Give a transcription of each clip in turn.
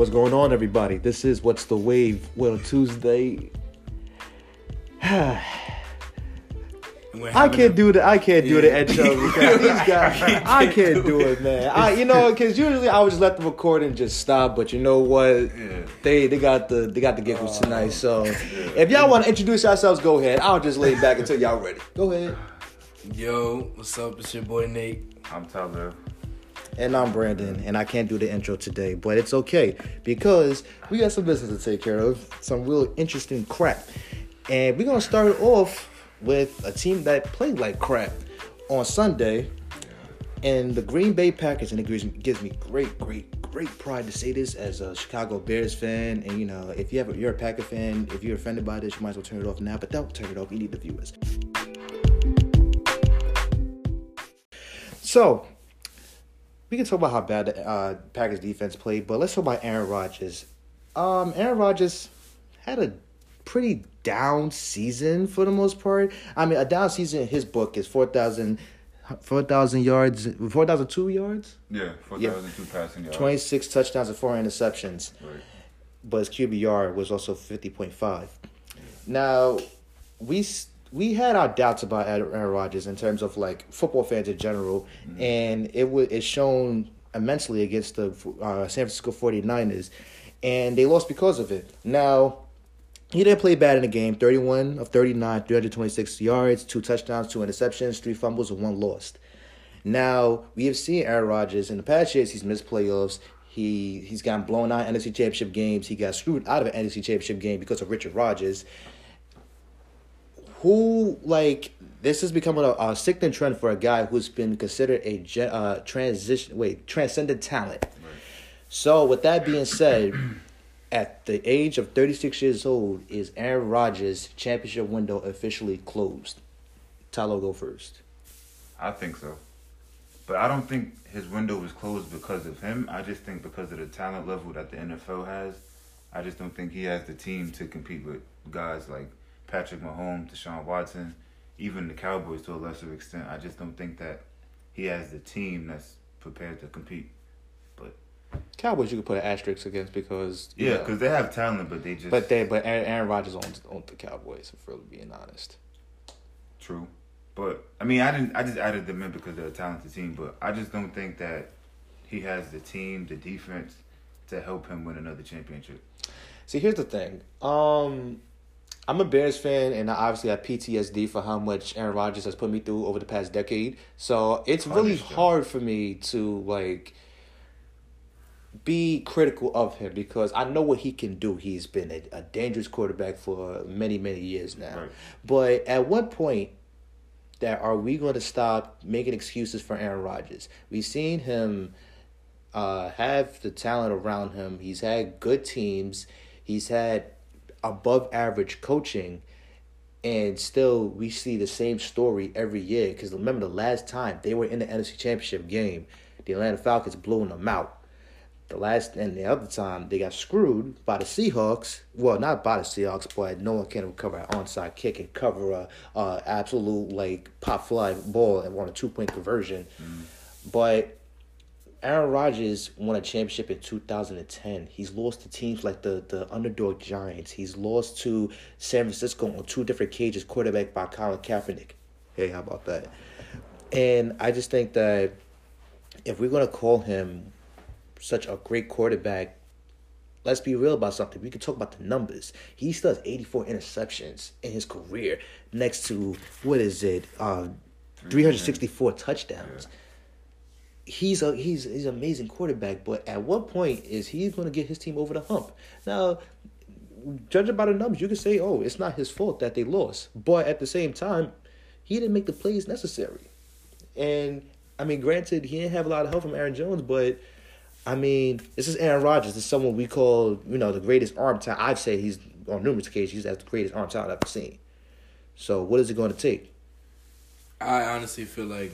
What's going on, everybody? This is What's the Wave? Well, Tuesday. I can't do the I can't do the intro because these guys I can't do it, man. I you know because usually I would just let the recording just stop, but you know what? They they got the they got the giggles oh. tonight. So if y'all want to introduce yourselves, go ahead. I'll just lay back until y'all ready. Go ahead. Yo, what's up? It's your boy Nate. I'm Tyler. And I'm Brandon, and I can't do the intro today, but it's okay because we got some business to take care of, some real interesting crap. And we're gonna start off with a team that played like crap on Sunday, and the Green Bay Packers. And it gives, me great, great, great pride to say this as a Chicago Bears fan. And you know, if you have, you're a Packer fan, if you're offended by this, you might as well turn it off now. But don't turn it off. You need the viewers. So we can talk about how bad the uh, Packers defense played, but let's talk about Aaron Rodgers. Um, Aaron Rodgers had a pretty down season for the most part. I mean, a down season in his book is 4,000 4,000 yards, 4,002 yards? Yeah, 4,002 yeah. passing yards. 26 touchdowns and four interceptions. Right. But his QBR was also 50.5. Now, we we had our doubts about Aaron Rodgers in terms of like football fans in general, mm-hmm. and it was it's shown immensely against the uh, San Francisco 49ers, and they lost because of it. Now, he didn't play bad in the game 31 of 39, 326 yards, two touchdowns, two interceptions, three fumbles, and one lost. Now, we have seen Aaron Rodgers in the past years, he's missed playoffs. He, he's gotten blown out in NFC Championship games. He got screwed out of an NFC Championship game because of Richard Rodgers who like this is becoming a, a sickening trend for a guy who's been considered a uh, transition wait transcendent talent. Right. So with that being said, at the age of 36 years old, is Aaron Rodgers' championship window officially closed? Tyler, go first. I think so, but I don't think his window was closed because of him. I just think because of the talent level that the NFL has. I just don't think he has the team to compete with guys like Patrick Mahomes, Deshaun Watson, even the Cowboys to a lesser extent. I just don't think that he has the team that's prepared to compete. But Cowboys, you could put an asterisk against because yeah, because they have talent, but they just but they but Aaron, Aaron Rodgers owns, owns the Cowboys. If really being honest, true. But I mean, I didn't. I just added them in because they're a talented team. But I just don't think that he has the team, the defense to help him win another championship. See, here's the thing. Um, I'm a Bears fan, and I obviously have PTSD for how much Aaron Rodgers has put me through over the past decade. So it's really hard for me to like be critical of him because I know what he can do. He's been a, a dangerous quarterback for many, many years now. Right. But at what point that are we going to stop making excuses for Aaron Rodgers? We've seen him uh, have the talent around him. He's had good teams. He's had above average coaching and still we see the same story every year. Because remember the last time they were in the NFC Championship game the Atlanta Falcons blew them out. The last and the other time they got screwed by the Seahawks. Well not by the Seahawks but no one can recover an onside kick and cover a, absolute like pop fly ball and want a two point conversion. Mm. but Aaron Rodgers won a championship in 2010. He's lost to teams like the, the underdog Giants. He's lost to San Francisco on two different cages, quarterback by Colin Kaepernick. Hey, how about that? And I just think that if we're going to call him such a great quarterback, let's be real about something. We can talk about the numbers. He still has 84 interceptions in his career next to, what is it, uh, 364 touchdowns. Yeah he's a he's he's an amazing quarterback, but at what point is he going to get his team over the hump? Now, judging by the numbers, you can say, "Oh, it's not his fault that they lost," but at the same time, he didn't make the plays necessary. And I mean, granted, he didn't have a lot of help from Aaron Jones, but I mean, this is Aaron Rodgers. This is someone we call, you know, the greatest arm talent. I've said he's on numerous occasions he's the greatest arm talent I've ever seen. So, what is it going to take? I honestly feel like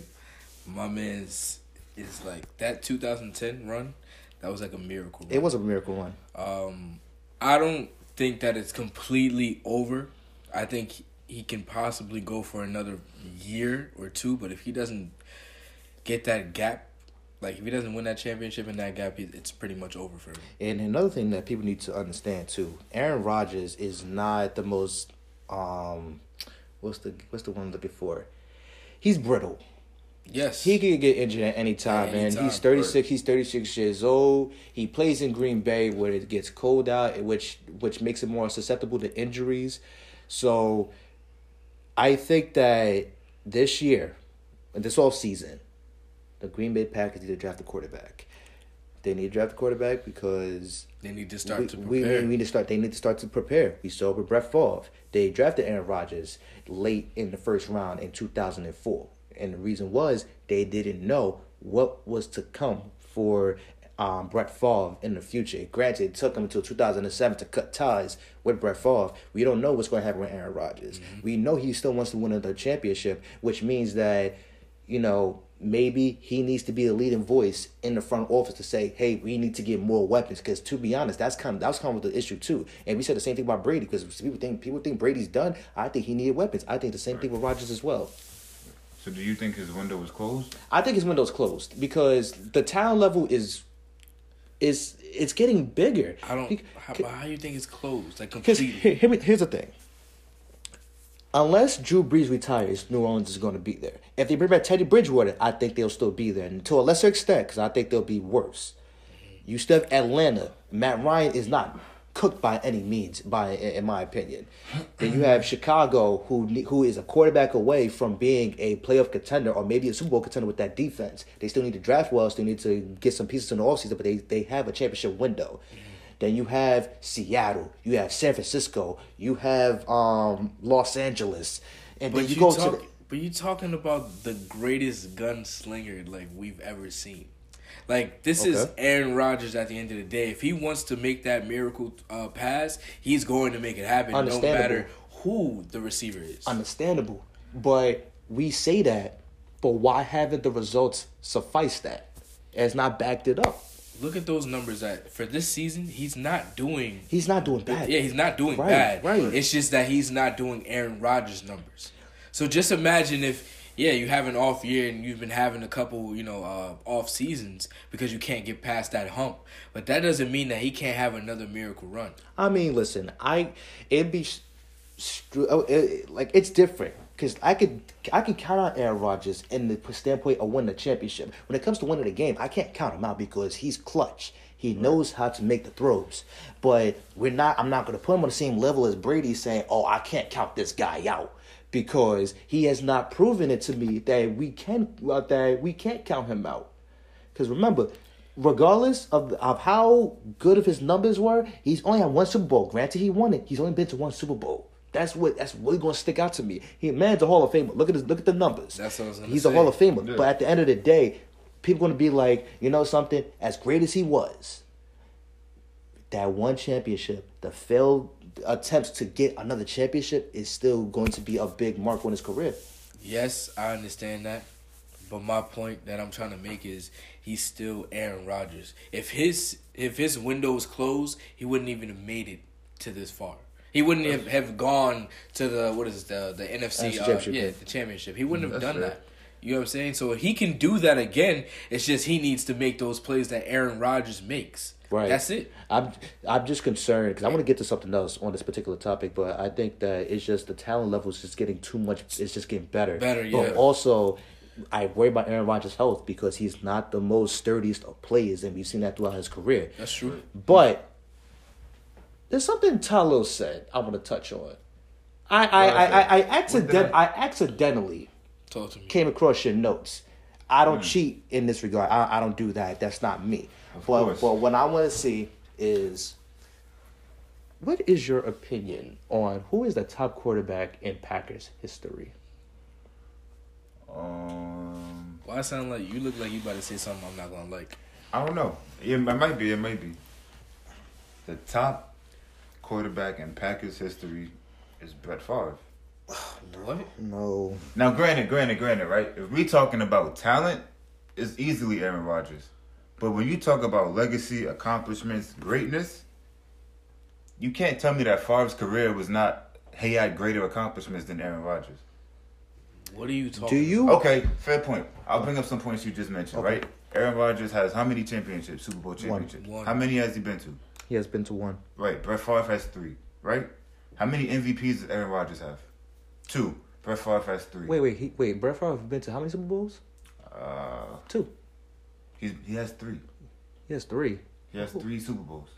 my man's is like that 2010 run. That was like a miracle. Run. It was a miracle run. Um, I don't think that it's completely over. I think he can possibly go for another year or two, but if he doesn't get that gap Like if he doesn't win that championship in that gap, it's pretty much over for him. And another thing that people need to understand too, Aaron Rodgers is not the most um, what's the what's the one I'm looking for? He's brittle. Yes. He could get injured at any time, man. He's 36, he's 36 years old. He plays in Green Bay where it gets cold out, which which makes him more susceptible to injuries. So I think that this year, this off season, the Green Bay Packers need to draft a quarterback. They need to draft a quarterback because they need to start we, to prepare. We, we need to start. They need to start to prepare. We saw with Brett Favre. They drafted Aaron Rodgers late in the first round in two thousand and four and the reason was they didn't know what was to come for um, Brett Favre in the future. Granted, it took them until 2007 to cut ties with Brett Favre. We don't know what's going to happen with Aaron Rodgers. Mm-hmm. We know he still wants to win another championship, which means that, you know, maybe he needs to be a leading voice in the front office to say, "Hey, we need to get more weapons." Because to be honest, that's kind of that's kind of the issue too. And we said the same thing about Brady because people think people think Brady's done. I think he needed weapons. I think the same thing with Rodgers as well. So do you think his window is closed? I think his window's closed because the talent level is is it's getting bigger. I don't. How, how do you think it's closed? Like completely. Here, here's the thing. Unless Drew Brees retires, New Orleans is going to be there. If they bring back Teddy Bridgewater, I think they'll still be there, and to a lesser extent, because I think they'll be worse. You still have Atlanta. Matt Ryan is not cooked by any means, by in my opinion. Then you have Chicago, who who is a quarterback away from being a playoff contender or maybe a Super Bowl contender with that defense. They still need to draft well, still need to get some pieces in the offseason, but they, they have a championship window. Then you have Seattle, you have San Francisco, you have um, Los Angeles, and but then you, you go talk, to. The, but you talking about the greatest gunslinger like we've ever seen. Like this okay. is Aaron Rodgers at the end of the day. If he wants to make that miracle uh, pass, he's going to make it happen, no matter who the receiver is. Understandable, but we say that, but why haven't the results sufficed that? It's not backed it up. Look at those numbers that for this season he's not doing. He's not doing bad. Yeah, he's not doing right, bad. Right. It's just that he's not doing Aaron Rodgers numbers. So just imagine if yeah, you have an off year and you've been having a couple, you know, uh, off seasons because you can't get past that hump. But that doesn't mean that he can't have another miracle run. I mean, listen, I it'd be oh, like it's different because I could I can count out Aaron Rodgers in the standpoint of winning the championship. When it comes to winning the game, I can't count him out because he's clutch. He knows how to make the throws. But we're not. I'm not going to put him on the same level as Brady, saying, "Oh, I can't count this guy out." Because he has not proven it to me that we can uh, that we can't count him out. Because remember, regardless of of how good of his numbers were, he's only had one Super Bowl. Granted, he won it. He's only been to one Super Bowl. That's what that's really gonna stick out to me. He man's a Hall of Famer. Look at his look at the numbers. That's what I was He's say. a Hall of Famer. Yeah. But at the end of the day, people gonna be like, you know something? As great as he was, that one championship, the failed attempts to get another championship is still going to be a big mark on his career. Yes, I understand that. But my point that I'm trying to make is he's still Aaron Rodgers. If his if his window was closed, he wouldn't even have made it to this far. He wouldn't have, have gone to the what is the the NFC uh, yeah the championship. He wouldn't have That's done fair. that. You know what I'm saying? So he can do that again. It's just he needs to make those plays that Aaron Rodgers makes. Right. That's it. I'm I'm just concerned because I want to get to something else on this particular topic, but I think that it's just the talent level is just getting too much. It's just getting better. Better, yeah. But also, I worry about Aaron Rodgers' health because he's not the most sturdiest of players, and we've seen that throughout his career. That's true. But there's something Talo said I want to touch on. I I, I, I, I, accident I accidentally came across your notes. I don't mm. cheat in this regard. I, I don't do that. That's not me. Of but, course. but what I want to see is what is your opinion on who is the top quarterback in Packers history? Um, well, I sound like you look like you about to say something I'm not gonna like. I don't know. It, it might be. It might be. The top quarterback in Packers history is Brett Favre. what? No. Now, granted, granted, granted, right? If we talking about talent, it's easily Aaron Rodgers. But when you talk about legacy, accomplishments, greatness, you can't tell me that Favre's career was not he had greater accomplishments than Aaron Rodgers. What are you talking? Do you? Okay, fair point. I'll bring up some points you just mentioned. Okay. Right, Aaron Rodgers has how many championships? Super Bowl championships. One. How many has he been to? He has been to one. Right. Brett Favre has three. Right. How many MVPs does Aaron Rodgers have? Two. Brett Favre has three. Wait, wait, he, wait. Brett Favre has been to how many Super Bowls? Uh, Two. He's, he has three. He has three. He has three Super Bowls.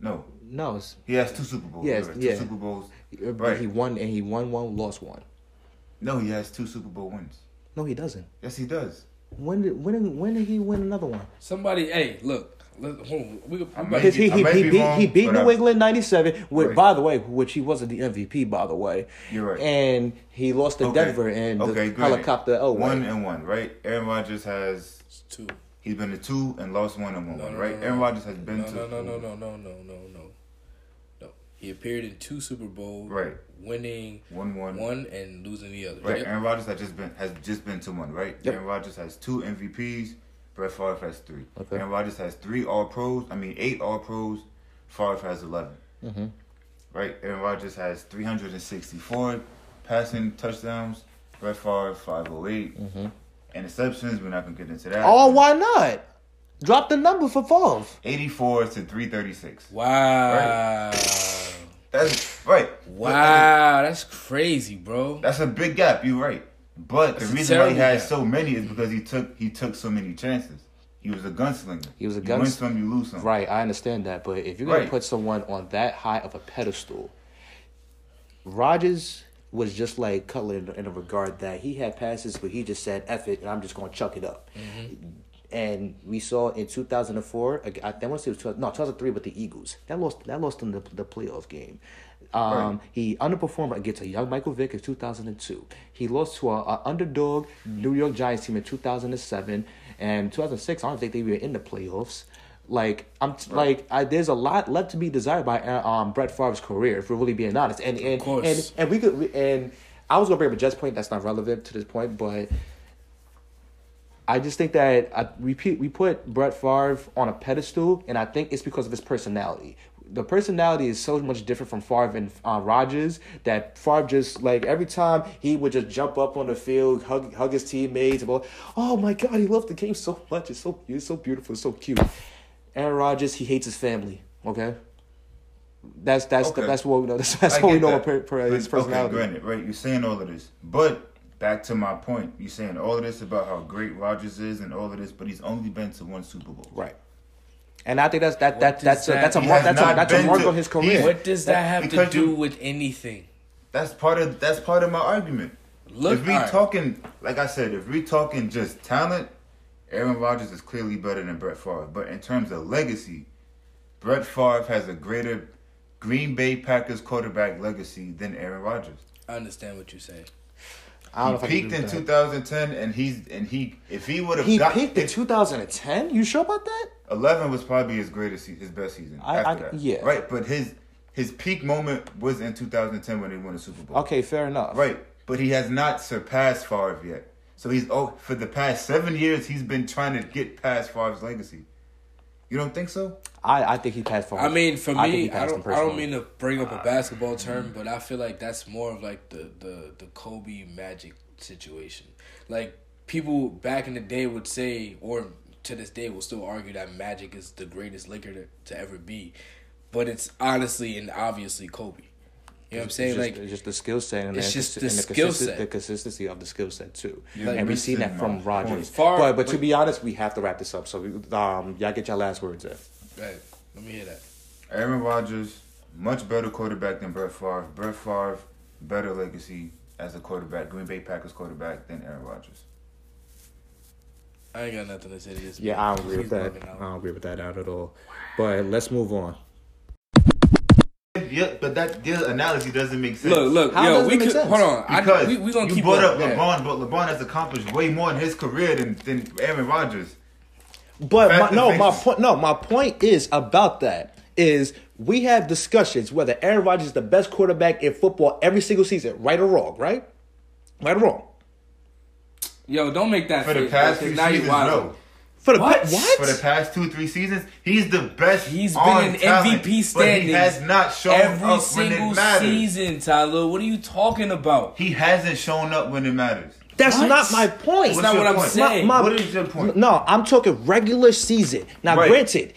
No, No, he has two Super Bowls. Yes, Right, yeah. Two Super Bowls. Uh, but Right. he won and he won one, lost one. No, he has two Super Bowl wins. No, he doesn't. Yes, he does. When did when did, when did he win another one? Somebody, hey, look, let, hold we, we I about might to Because he, he, he be beat wrong, he beat New I- England '97, which Right. by the way, which he wasn't the MVP by the way, You're right. and he lost to Okay. Denver and Okay, the granted. helicopter. Oh, one and one, right? Aaron Rodgers has two. He's been to two and lost one of them, no, right? No, Aaron Rodgers has been no, to. No, no, no, no, no, no, no, no. No. He appeared in two Super Bowls. Right. Winning one, one, one, and losing the other. Right. Yep. Aaron Rodgers has just been has just been to one, right? Yep. Aaron Rodgers has two MVPs. Brett Favre has three. Okay. Aaron Rodgers has three All Pros. I mean, eight All Pros. Favre has 11 mm-hmm. Right. Aaron Rodgers has three hundred and sixty-four passing touchdowns. Brett Favre five hundred eight. Mm-hmm. Mhm. Interceptions. We're not gonna get into that. Oh, why not? Drop the number for Favre. Eighty-four to three thirty-six. Wow. That's right. Wow, that's crazy, bro. That's a big gap. You're right. But That's the reason why he had gap. so many is because he took he took so many chances. He was a gunslinger. He was a You win some, you lose some. Right, I understand that, but if you're gonna Right. put someone on that high of a pedestal, Rodgers was just like Cutler in, in a regard that he had passes, but he just said "F it," and I'm just gonna chuck it up. And we saw in 2004, I I want to say it was 2000, no 2003, but the Eagles that lost that lost in the the playoff game. Um, Right. He underperformed against a young Michael Vick in 2002. He lost to a, a underdog New York Giants team in 2007 and 2006. I don't think they were in the playoffs. Like I'm t- like I, there's a lot left to be desired by uh, um Brett Favre's career if we're really being honest. And and course. and and we could we- and I was gonna bring up a Jets point that's not relevant to this point, but I just think that I, we pe- we put Brett Favre on a pedestal, and I think it's because of his personality. The personality is so much different from Favre and uh, Rodgers that Favre just like every time he would just jump up on the field, hug hug his teammates, about oh my god, he loved the game so much. It's so it's so beautiful, it's so cute. Aaron Rodgers, he hates his family. Okay, that's that's Okay. that's what we know. That's, that's what we know that. about per, per, his But, okay, granted, right? You're saying all of this, but back to my point. You're saying all of this about how great Rodgers is and all of this, but he's only been to one Super Bowl. Right. And I think that's that that does that's a that's a mark that's a that's a mark to- on his he- career. What does that have to do you- with anything? That's part of that's part of my argument. Look, if we alright. talking, like I said, if we talking just talent, Aaron Rodgers is clearly better than Brett Favre. But in terms of legacy, Brett Favre has a greater Green Bay Packers quarterback legacy than Aaron Rodgers. I understand what you're saying. I don't know He if peaked agree in that. 2010, and he's and he if he would have He got peaked in 2010. You sure about that? 11 was probably his greatest, his best season. I- after I- that, yeah. right. But his his peak moment was in 2010 when they won the Super Bowl. Okay, fair enough. Right, but he has not surpassed Favre yet. So he's oh for the past seven years he's been trying to get past Favre's legacy. You don't think so? I I think he passed for. I mean, for I think he me, I passed him don't, I don't mean to bring up a uh, basketball term, but I feel like that's more of like the the the Kobe Magic situation. Like people back in the day would say, or to this day will still argue that Magic is the greatest Laker to, to ever be, but it's honestly and obviously Kobe. You know what I'm saying? It's just, like it's just the skill set and, It's the, just the and the, skill consistency, set. the consistency of the skill set too. You're and we see that from my Rodgers. Far- but but to be honest, we have to wrap this up. So we, um, y'all get your last words in. Right, let me hear that. Aaron Rodgers, much better quarterback than Brett Favre. Brett Favre, better legacy as a quarterback, Green Bay Packers quarterback than Aaron Rodgers. I ain't got nothing to say to this. Yeah. I don't agree with that. I don't agree with that out at all. But let's move on. Yeah, but that your analogy doesn't make sense. Look, look, How yo, does it we make could sense? hold on. I, because we we gonna you keep brought up yeah. LeBron, but LeBron has accomplished way more in his career than, than Aaron Rodgers. But my, and no, my point. No, my point is about that is we have discussions whether Aaron Rodgers is the best quarterback in football every single season, right or wrong, right? Right or wrong? Yo, don't make that For the past because few now you seasons, no. For the What? pe- what? For the past two, three seasons, he's the best. He's been on in talent, MVP but standings he has not shown every up when it single season, Tyler. What are you talking about? He hasn't shown up when it matters. That's What? not my point. That's not your what I'm saying. My- What is your point? No, I'm talking regular season. Now, Right. granted,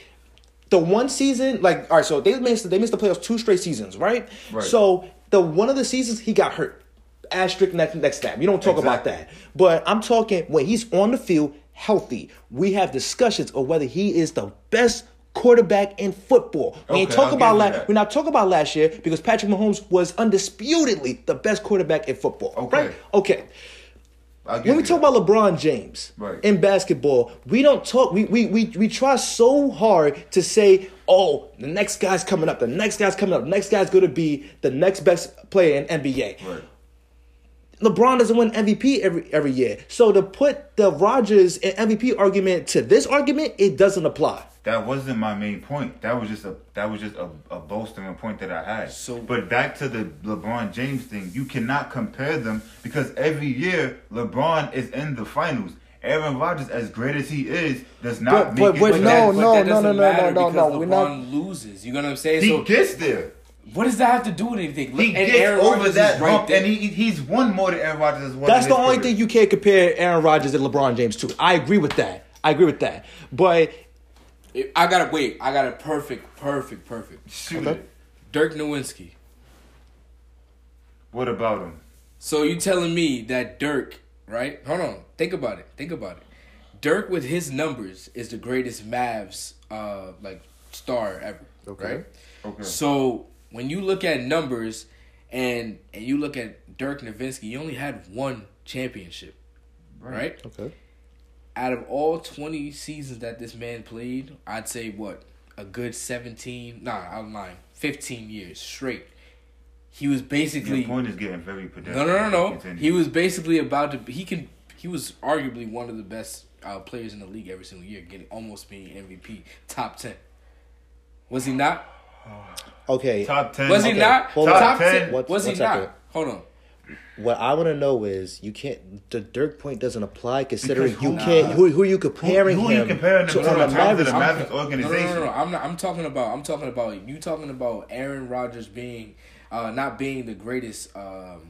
the one season, like, all right, so they missed they missed the playoffs two straight seasons, right? Right. So the one of the seasons he got hurt. Asterisk next next time. You don't talk about that. But I'm talking when he's on the field, healthy. We have discussions of whether he is the best quarterback in football. We ain't Okay, talk I'll about last. that. We're not talking about last year because Patrick Mahomes was undisputedly the best quarterback in football. Okay. Right? Okay. When we talk that. about LeBron James Right. in basketball, we don't talk. We, we we we try so hard to say, "Oh, the next guy's coming up. The next guy's coming up. The next guy's going to be the next best player in NBA." Right. LeBron doesn't win MVP every every year, so to put the Rodgers and MVP argument to this argument, it doesn't apply. That wasn't my main point. That was just a that was just a, a bolstering point that I had. So- but back to the LeBron James thing, you cannot compare them because every year LeBron is in the finals. Aaron Rodgers, as great as he is, does not But- but make with it. but no, that no, doesn't no, no, matter no, because no, we're LeBron not- loses. You know what I'm saying? he so gets there. What does that have to do with anything? He and gets Aaron over Rodgers that is right hump, there. and he he's won more than Aaron Rodgers has won. That's the only career. thing you can't compare Aaron Rodgers and LeBron James to. I agree with that. I agree with that. But I gotta wait. I got a perfect, perfect, perfect. Shoot Okay. it. Dirk Nowitzki. What about him? So you telling me that Dirk, right? Hold on. Think about it. Think about it. Dirk with his numbers is the greatest Mavs uh like star ever. Okay. Right? Okay. So when you look at numbers and and you look at Dirk Nowitzki, he only had one championship. Right? okay, Out of all 20 seasons that this man played, I'd say what? A good 17, nah, I'm lying. 15 years straight. He was basically Your point is getting very pedestrian. no, no, no, no. He was basically about to. He can. He was arguably one of the best uh, players in the league every single year, getting almost being MVP, top ten. Was he not? okay. top ten. Was he Okay, not? hold on. top Top 10. 10. What- was he not? second. Hold on. What I want to know is you can't. The Dirk point doesn't apply considering Because you who- can't. Who who are you comparing who are you comparing him to on in the terms of Mavericks? the No, no, no, no. I'm not. I'm talking about. I'm talking about you talking about Aaron Rodgers being, uh, not being the greatest um,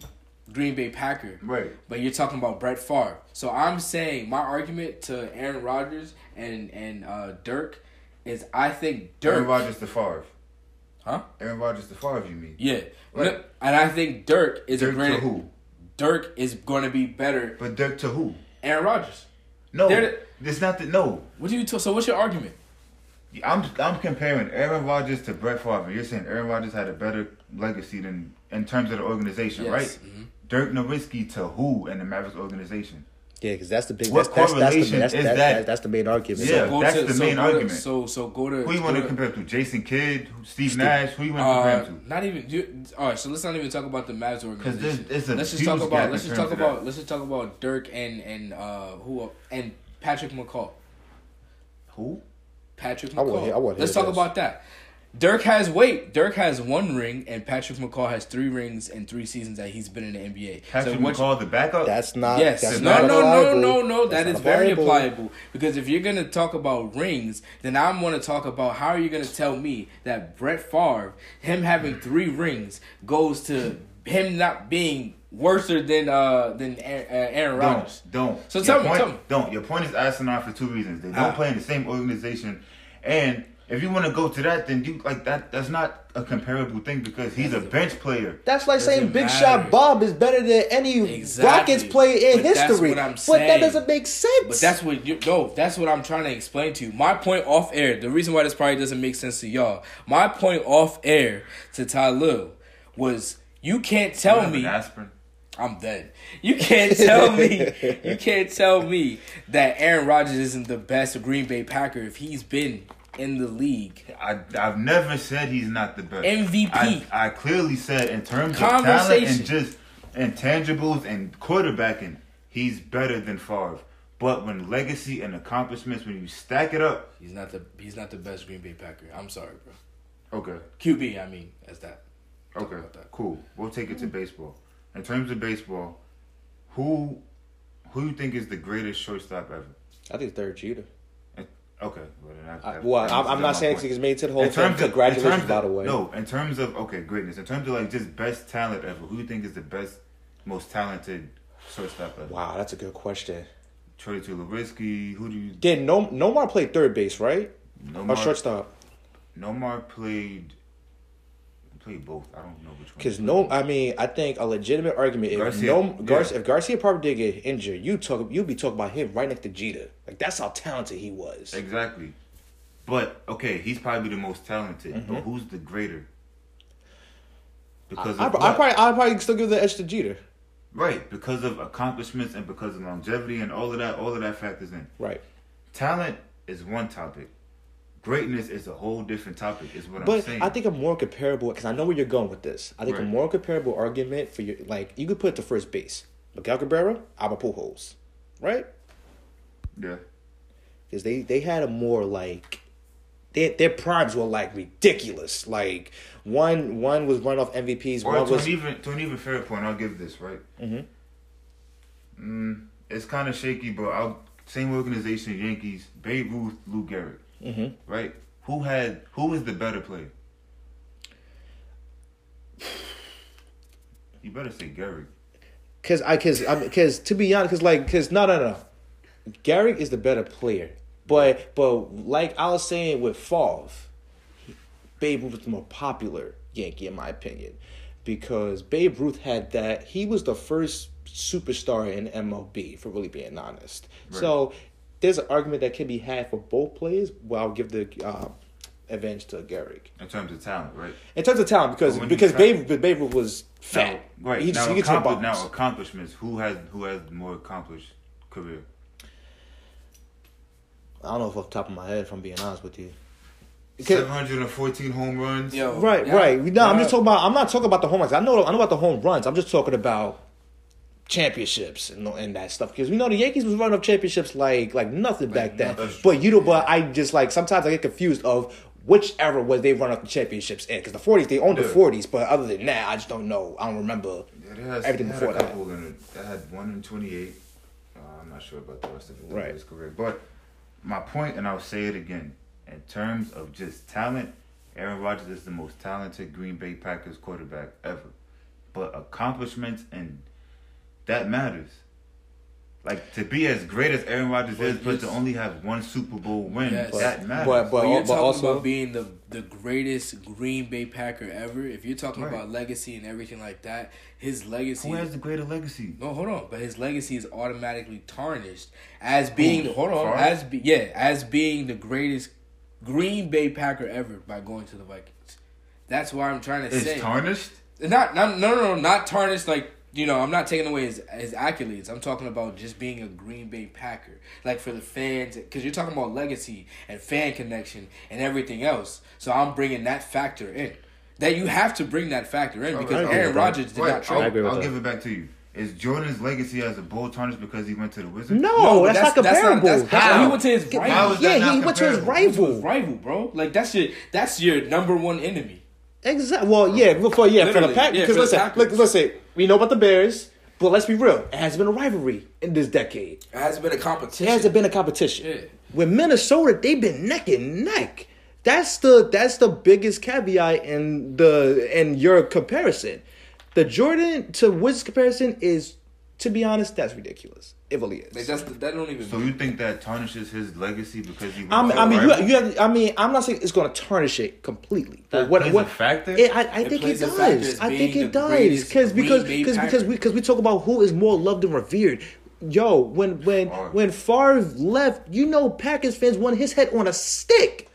Green Bay Packer. Right. But you're talking about Brett Favre. So I'm saying my argument to Aaron Rodgers and and uh, Dirk is I think Dirk. Aaron Rodgers to Favre. Huh? Aaron Rodgers to Favre, you mean? Yeah. Right. No, and I think Dirk is Dirk a great. to who? Dirk is going to be better. But Dirk to who? Aaron Rodgers. No, They're it's not the no. What do you? T- so what's your argument? I'm I'm comparing Aaron Rodgers to Brett Favre. You're saying Aaron Rodgers had a better legacy than in terms of the organization, Yes. right? Mhm. Dirk Nowitzki to who in the Mavericks organization? Yeah, because that's the big. What that's, that's, that's, the, correlation that's, is that, that? that's the main argument. Yeah. Go that's to- the so main go to- argument. so so go to. Who you want to to- compare to? Jason Kidd, Steve Nash. Who you want to Uh, compare to? not even. You, all right, so let's not even talk about the Mavs organization. there's- it's a let's just talk about. Let's just talk about. Let's just talk about Dirk and and uh who and Patrick McCaw. Who? Patrick I wanna McCaw. hear- I wanna Let's hear talk this. about that. Dirk has wait. Dirk has one ring, and Patrick McCaw has three rings in three seasons that he's been in the NBA. Patrick what- McCaw, the backup. That's not. Yes. That's no, not no, no, applicable. no, no. That's That is not very applicable. applicable. Because if you're going to talk about rings, then I'm going to talk about how are you going to tell me that Brett Favre, him having three rings, goes to him not being worse than uh than Aaron, uh, Rodgers. Don't don't. So Your tell me, point, tell me. Don't. Your point is asinine for two reasons. They don't Ah. play in the same organization, and if you want to go to that, then you like that. That's not a comparable thing because he's a bench player. That's like saying Doesn't Big matter. Shot Bob is better than any Exactly. Rockets player in But that's history. what I'm But that doesn't make sense. But that's what you no, that's what I'm trying to explain to you. My point off air, the reason why this probably doesn't make sense to y'all. My point off air to Tyler was you can't tell me an aspirin. I'm dead. You can't tell me. You can't tell me that Aaron Rodgers isn't the best Green Bay Packer if he's been in the league. I, I've never said he's not the best. MVP. I, I clearly said in terms of talent and just intangibles and quarterbacking, he's better than Favre. But when legacy and accomplishments, when you stack it up, He's not the he's not the best Green Bay Packer. I'm sorry, bro. okay, QB, I mean, as that. Talk okay, that. cool. We'll take it to baseball. In terms of baseball, who who you think is the greatest shortstop ever? I think third Jeter. Okay, well, that, I, well I'm, I'm not saying he's made to the whole in terms of Congratulations, by the way. No, in terms of okay, greatness. In terms of like just best talent ever. Who you think is the best, most talented shortstop ever? Wow, that's a good question. Troy Tulowitzki. Who do you? Did no Nomar played third base, right? Nomar, Or shortstop? Nomar played. Played both. I don't know which one. Because no. I mean, I think a legitimate argument if Garcia, no yeah. If Garcia probably did get injured, you talk you'd be talking about him right next to Jeter. Like that's how talented he was. Exactly. But okay, he's probably the most talented. Mm-hmm. But who's the greater? Because I, I, what? probably I probably still give the edge to Jeter. right because of accomplishments and because of longevity and all of that. All of that factors in. Right. Talent is one topic. Greatness is a whole different topic. Is what I'm But saying. I think a more comparable because I know where you're going with this. I think a more comparable argument for you, like you could put it to first base. Miguel Cabrera, Albert Pujols, right? Yeah. Because they they had a more like. Their, their primes were like ridiculous. Like one one was run off MVPs. Or one to was an even to an even fair point, I'll give this right. Mm-hmm. Mm, it's kind of shaky, but I'll same organization, Yankees, Babe Ruth, Lou Gehrig, Mhm. right? Who had who was the better player? You better say Gehrig. Cause I, cause I, cause to be honest, cause like, cause no, no, no. Gehrig is the better player, but but like I was saying with Favre, Babe Ruth was the more popular Yankee in my opinion, because Babe Ruth had that. He was the first superstar in MLB, for really being honest. So there's an argument that can be had for both players. Well, I'll give the uh, advantage to Gehrig In terms of talent, right? in terms of talent, because But when you because try- Babe Babe Ruth was fat. Now, right He just now, he gets accompli- now accomplishments. Who has who has more accomplished career? I don't know if off the top of my head, if I'm being honest with you. Seven hundred and fourteen home runs. Yo, Right, yeah, right. No, I'm just talking about. I'm not talking about the home runs. I know. I know about the home runs. I'm just talking about championships and, and that stuff because we know the Yankees was running up championships like like nothing back then. nothing. But you know, but I just like sometimes I get confused of which era was they run up the championships in because the 40s they owned the 40s, but other than that, I just don't know. I don't remember. Yeah, has, Everything before that. in had one in twenty eight. Uh, I'm not sure about the rest of it. Right. His career, but my point, and I'll say it again, in terms of just talent, Aaron Rodgers is the most talented Green Bay Packers quarterback ever. But accomplishments and that matters. Like to be as great as Aaron Rodgers But is, but to only have one Super Bowl win, Yes. that matters. But- But you're but talking also- about being the the greatest Green Bay Packer ever. If you're talking Right. about legacy and everything like that, his legacy. Who has the greater legacy? no, hold on, but his legacy is automatically tarnished as being. hold on, Favre? as be, yeah, as being the greatest Green Bay Packer ever by going to the Vikings. That's why I'm trying to It's say. tarnished. Not, not no no no not tarnished like you know I'm not taking away his his accolades. I'm talking about just being a Green Bay Packer, like for the fans, because you're talking about legacy and fan connection and everything else. So I'm bringing that factor in. That you have to bring that factor in because agree Aaron. Rodgers did Right, not I'll, trade. agree with I'll that. give it back to you. Is Jordan's legacy as a bull tarnished because he went to the Wizards? No, No, but that's, not comparable. That's, that's How? why he went to his rival. yeah, he not went to his comparable? rival. His rival, bro. Like that's your that's your number one enemy. Exactly. Well, yeah, oh. before yeah, for the Literally, pack. yeah, Because listen, look, listen, we know about the Bears, but let's be real. It has been a rivalry in this decade. It hasn't been a competition. It hasn't been a competition. Yeah. With Minnesota, they've been neck and neck. That's the that's the biggest caveat in the in your comparison. The Jordan to Wizards comparison is, to be honest, that's ridiculous. It is. Like that's that don't even. So you think that tarnishes his legacy because he? I mean, to I a mean, you, you have, I mean, I'm not saying it's going to tarnish it completely. But That what, plays what a factor? It, I, I It think it plays a does. as I think being it does because because because because we because we talk about who is more loved and revered. Yo, when when Favre. when Favre left, you know, Packers fans wanted his head on a stick.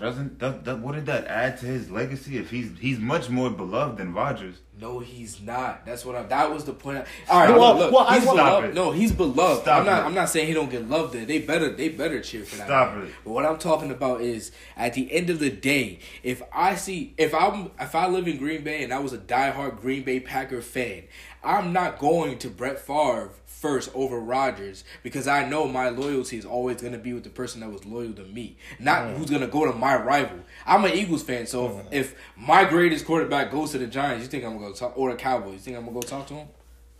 Doesn't that, that wouldn't that add to his legacy if he's he's much more beloved than Rodgers? No, he's not. That's what I. That was the point. All right, Well, look, well, he's beloved. it. No, he's beloved. Stop I'm not. it. I'm not saying he don't get loved there. They better. They better cheer for that. Stop man. it. But what I'm talking about is, at the end of the day, if I see, if I'm, if I live in Green Bay and I was a diehard Green Bay Packer fan, I'm not going to Brett Favre first over Rodgers because I know my loyalty is always going to be with the person that was loyal to me, not Mm. who's going to go to my rival. I'm an Eagles fan, so Mm. if, if my greatest quarterback goes to the Giants, you think I'm going to go talk or the Cowboys? You think I'm going to go talk to him?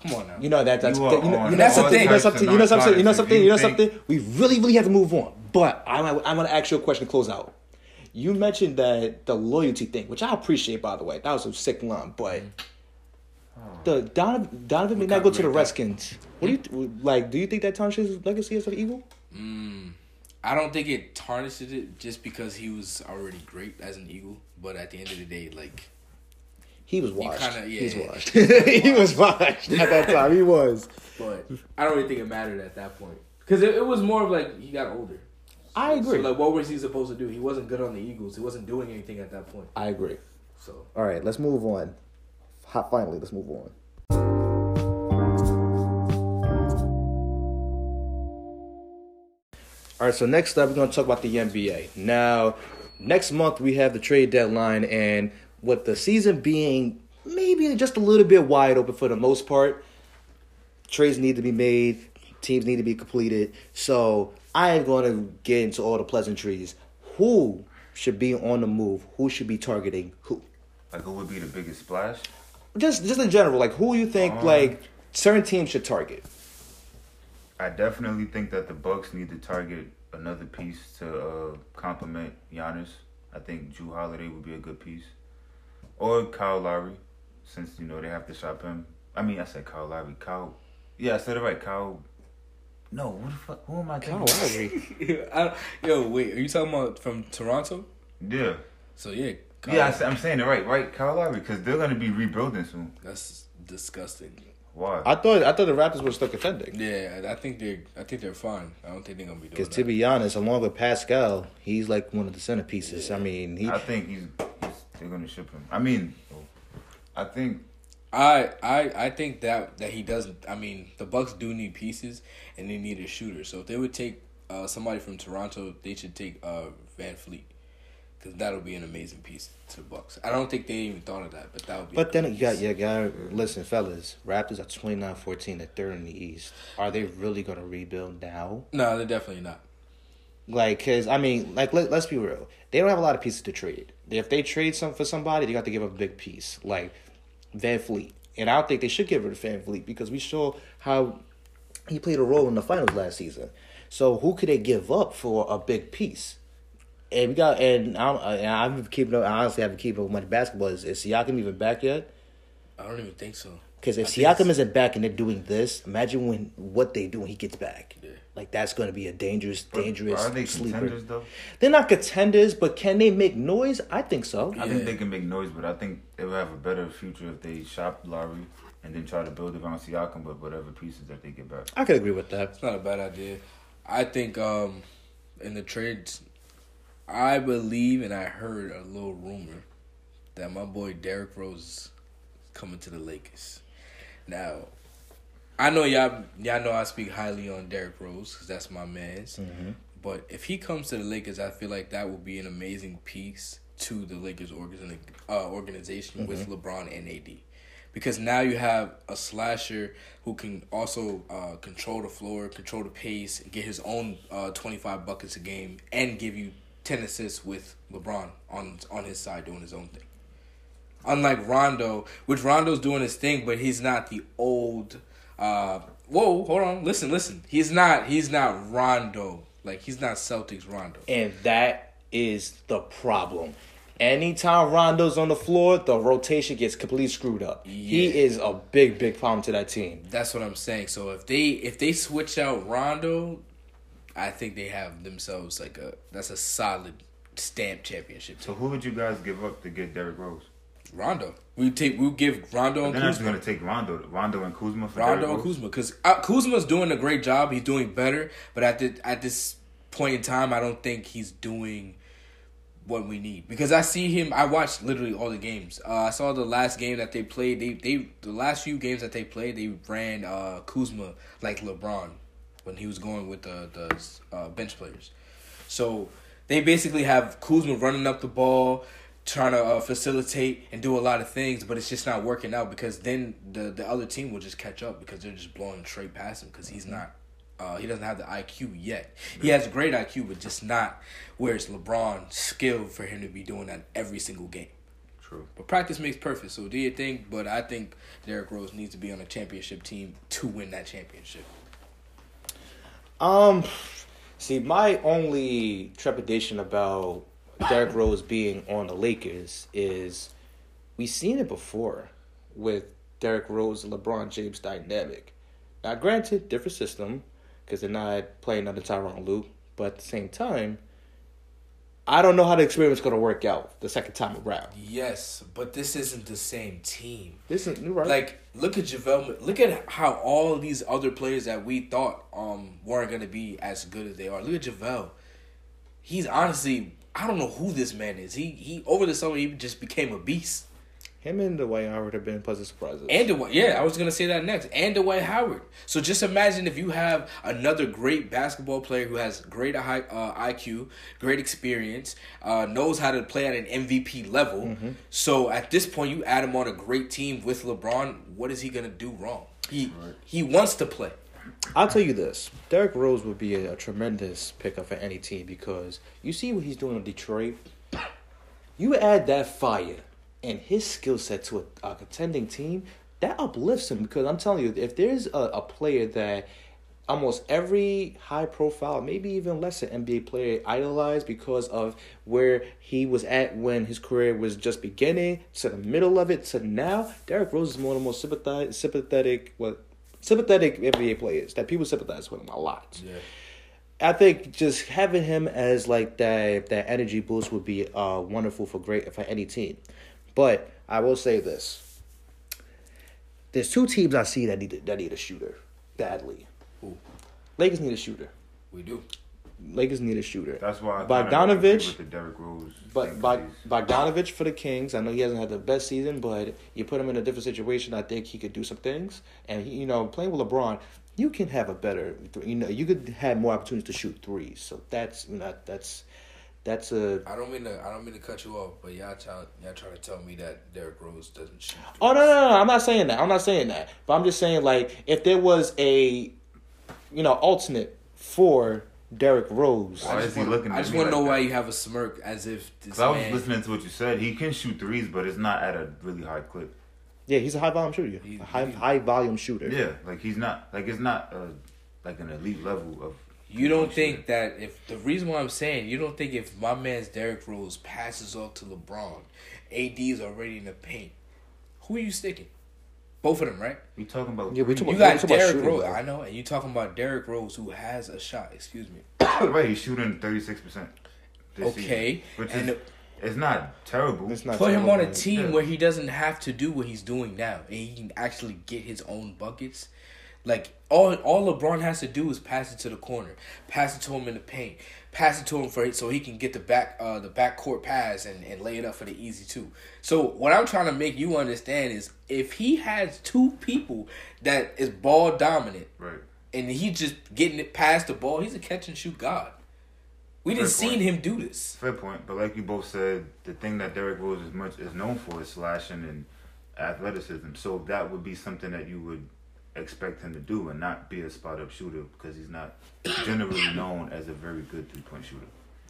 Come on now. You know that that's You you, are know, you know, on you know all something. You know something. You know something. You know something. You know something. We really, really have to move on. But I'm I'm gonna ask you a question. to Close out. You mentioned that the loyalty thing, which I appreciate, by the way. That was a sick line, but The Donovan Donovan McNabb go to the Redskins. What do you like? Do you think that tarnishes his legacy as an Eagle? Mm, I don't think it tarnishes it just because he was already great as an Eagle. But at the end of the day, like he was washed. Kinda, yeah, He's washed. he was washed at that time. He was. But I don't really think it mattered at that point because it, it was more of like he got older. I agree. So like, what was he supposed to do? He wasn't good on the Eagles. He wasn't doing anything at that point. I agree. So all right, let's move on. Finally, let's move on. All right, so next up, we're going to talk about the NBA. Now, next month, we have the trade deadline, and with the season being maybe just a little bit wide open for the most part, trades need to be made, teams need to be completed. So, I am going to get into all the pleasantries. Who should be on the move? Who should be targeting who? Like, who would be the biggest splash? Just, just in general, like who you think um, like certain teams should target? I definitely think that the Bucks need to target another piece to uh, complement Giannis. I think Jrue Holiday would be a good piece, or Kyle Lowry, since you know they have to shop him. I mean, I said Kyle Lowry. Kyle, yeah, I said it right. Kyle. No, what the fuck? Who am I thinking? Kyle Lowry. yo, wait, are you talking about from Toronto? Yeah. So yeah. Kyle yeah, I, am saying it right, right, Kyle Lowry, because they're gonna be rebuilding soon. That's disgusting. Why? I thought I thought the Raptors were still contending. Yeah, I think they're I think they're fine. I don't think they're gonna be doing. Because to be honest, along with Pascal, he's like one of the centerpieces. Yeah. I mean, he, I think he's, he's they're gonna ship him. I mean, I think. I I I think that that he doesn't. I mean, the Bucks do need pieces, and they need a shooter. So if they would take uh, somebody from Toronto, they should take uh, VanVleet because that'll be an amazing piece to the Bucks. I don't think they even thought of that, but that would be. But then you got you guy. listen, fellas. Raptors are 29-14, the third in the East. Are they really gonna rebuild now? No, they're definitely not. Like, cause I mean, like let let's be real. They don't have a lot of pieces to trade. If they trade some for somebody, they got to give up a big piece, like VanVleet. And I don't think they should get rid of VanVleet because we saw how he played a role in the finals last season. So who could they give up for a big piece? And we got and I'm I'm keeping up. I honestly haven't keeping up with much basketball. Is, is Siakam even back yet? I don't even think so. Because if I Siakam isn't back and they're doing this, imagine when what they do when he gets back. Yeah. Like that's going to be a dangerous, dangerous but are they sleeper. Contenders, though? They're not contenders, but can they make noise? I think so. I think they can make noise, but I think they will have a better future if they shop Lowry and then try to build around Siakam with whatever pieces that they get back. I could agree with that. It's not a bad idea. I think um, in the trades I believe and I heard a little rumor that my boy Derrick Rose is coming to the Lakers. Now, I know y'all y'all know I speak highly on Derrick Rose because that's my man's. Mm-hmm. But if he comes to the Lakers, I feel like that would be an amazing piece to the Lakers uh, organization mm-hmm. with LeBron and AD. Because now you have a slasher who can also uh, control the floor, control the pace, get his own uh, 25 buckets a game, and give you ten assists with LeBron on on his side doing his own thing. Unlike Rondo, which Rondo's doing his thing, but he's not the old. Uh, whoa, hold on, listen, listen. He's not. He's not Rondo. Like he's not Celtics Rondo. And that is the problem. Anytime Rondo's on the floor, the rotation gets completely screwed up. Yeah. He is a big, big problem to that team. That's what I'm saying. So if they if they switch out Rondo, I think they have themselves like a that's a solid stamp championship. Team. So who would you guys give up to get Derrick Rose? Rondo. We take we give Rondo and Kuzma. He's going to take Rondo, Rondo and Kuzma for Rondo Derrick and Kuzma because uh, Kuzma's doing a great job. He's doing better, but at the at this point in time, I don't think he's doing what we need because I see him. I watched literally all the games. Uh, I saw the last game that they played. They they the last few games that they played, they ran uh, Kuzma like LeBron when he was going with the the uh, bench players. So they basically have Kuzma running up the ball, trying to uh, facilitate and do a lot of things, but it's just not working out because then the the other team will just catch up because they're just blowing straight past him because he's not. Uh, he doesn't have the IQ yet. He has a great IQ, but just not where it's LeBron's skill for him to be doing that every single game. True. But practice makes perfect. So do you think? But I think Derrick Rose needs to be on a championship team to win that championship. Um, see, my only trepidation about Derrick Rose being on the Lakers is we've seen it before with Derrick Rose and LeBron James dynamic. Now, granted, different system because they're not playing under Tyronn Lue, but at the same time, I don't know how the experiment's going to work out the second time around. Yes, but this isn't the same team. This is new right. Like, look at JaVale. Look at how all these other players that we thought um weren't gonna be as good as they are. Look at JaVale. He's honestly, I don't know who this man is. He he over the summer he just became a beast. Him and Dwight Howard have been pleasant surprises. And Dwight, yeah, I was gonna say that next. And Dwight Howard. So just imagine if you have another great basketball player who has great high, uh, IQ, great experience, uh, knows how to play at an MVP level. Mm-hmm. So at this point, you add him on a great team with LeBron. What is he gonna do wrong? He he wants to play. I'll tell you this: Derrick Rose would be a, a tremendous pickup for any team because you see what he's doing in Detroit. You add that fire and his skill set to a, a contending team, that uplifts him. Because I'm telling you, if there's a, a player that almost every high profile, maybe even lesser NBA player idolized because of where he was at when his career was just beginning to the middle of it to now. Derrick Rose is one of the most sympathetic, sympathetic, well, sympathetic NBA players that people sympathize with him a lot. Yeah. I think just having him as like that that energy boost would be uh wonderful for great for any team. But I will say this: there's two teams I see that need that need a shooter badly. Who? Lakers need a shooter. We do. Lakers need a shooter. That's why I thought Bogdanovic, with the Derrick Rose. but Bog, 'cause Bogdanovic for the Kings. I know he hasn't had the best season, but you put him in a different situation. I think he could do some things. And he, you know, playing with LeBron, you can have a better. You know, you could have more opportunities to shoot threes. So that's you know that's that's a I don't mean to. I don't mean to cut you off, but y'all try, y'all trying to tell me that Derrick Rose doesn't shoot. Oh no, no, no! I'm not saying that. I'm not saying that. But I'm just saying like if there was a, you know, alternate for Derrick Rose. Why is he looking I just want to like know that? why you have a smirk as if this 'Cause I was man. listening to what you said. He can shoot threes, but it's not at a really high clip. Yeah, he's a high volume shooter. He- A high he- high volume shooter. Yeah, like he's not like it's not uh like an elite level of. You don't shooting. think that if the reason why I'm saying you don't think if my man's Derrick Rose passes off to LeBron, AD's already in the paint. Who are you sticking? Both of them, right? we talking about? Yeah, we talking You about- got talking Derrick shooting, Rose. though. I know, and you talking about Derrick Rose who has a shot. Excuse me. right. He's shooting thirty six percent. Okay, which and is it's not terrible. It's not Put him on a team Yeah. where he doesn't have to do what he's doing now, and he can actually get his own buckets. Like all, all LeBron has to do is pass it to the corner, pass it to him in the paint, pass it to him for so he can get the back, uh, the back court pass and, and lay it up for the easy two. So what I'm trying to make you understand is if he has two people that is ball dominant, Right. and he just getting it past the ball, he's a catch and shoot god. We didn't seen him do this. Fair point, but like you both said, the thing that Derrick Rose is much is known for is slashing and athleticism. So that would be something that you would expect him to do and not be a spot up shooter because he's not generally known as a very good three point shooter.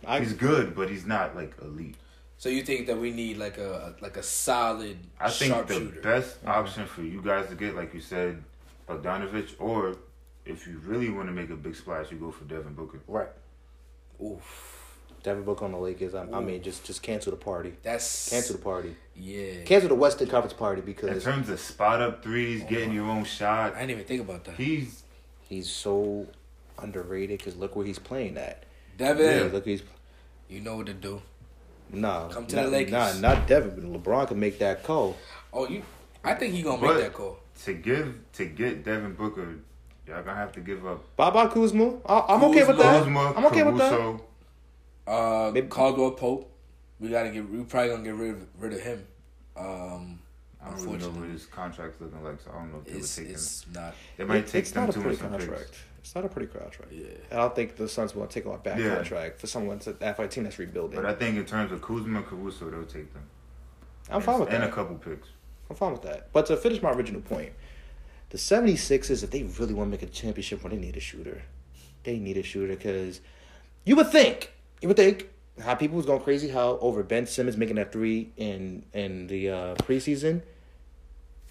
I, He's good, but he's not like elite. So you think that we need like a like a solid I think the sharpshooter? best mm-hmm. option for you guys to get, like you said, Bogdanovic, or if you really want to make a big splash, you go for Devin Booker. right. Oof, Devin Booker on the Lakers. I, I mean, just just cancel the party. that's Cancel the party. Yeah, Cancel the Western Conference party because In terms of spot up threes, oh getting your own shot, I didn't even think about that. he's he's so underrated. Because look where he's playing at. Devin, Yeah, look he's you know what to do. nah. Come to not, the Lakers. Nah, not Devin. But LeBron can make that call. Oh, you. I think he gonna But- make that call. to give to get Devin Booker, y'all gonna have to give up Bye bye Kuzma. I, I'm okay with that. Kuzma, I'm okay with that. Caruso. Uh, Maybe- Caldwell Pope. We gotta get. We probably gonna get rid of, rid of him. Um, I don't really know what his contract's looking like, so I don't know if they would it's take him. it's not. They might It- take it's them not a two pretty and contract. picks. It's not a pretty contract. Yeah. I don't think the Suns will take on a bad Yeah. contract for someone to that for a team that's rebuilding. But I think in terms of Kuzma and Caruso, they'll take them. I'm fine with and that. And a couple picks. I'm fine with that. But to finish my original point, the 76ers, if they really want to make a championship run, they need a shooter. They need a shooter because you would think, you would think, how people was going crazy how over Ben Simmons making that three in in the uh, preseason.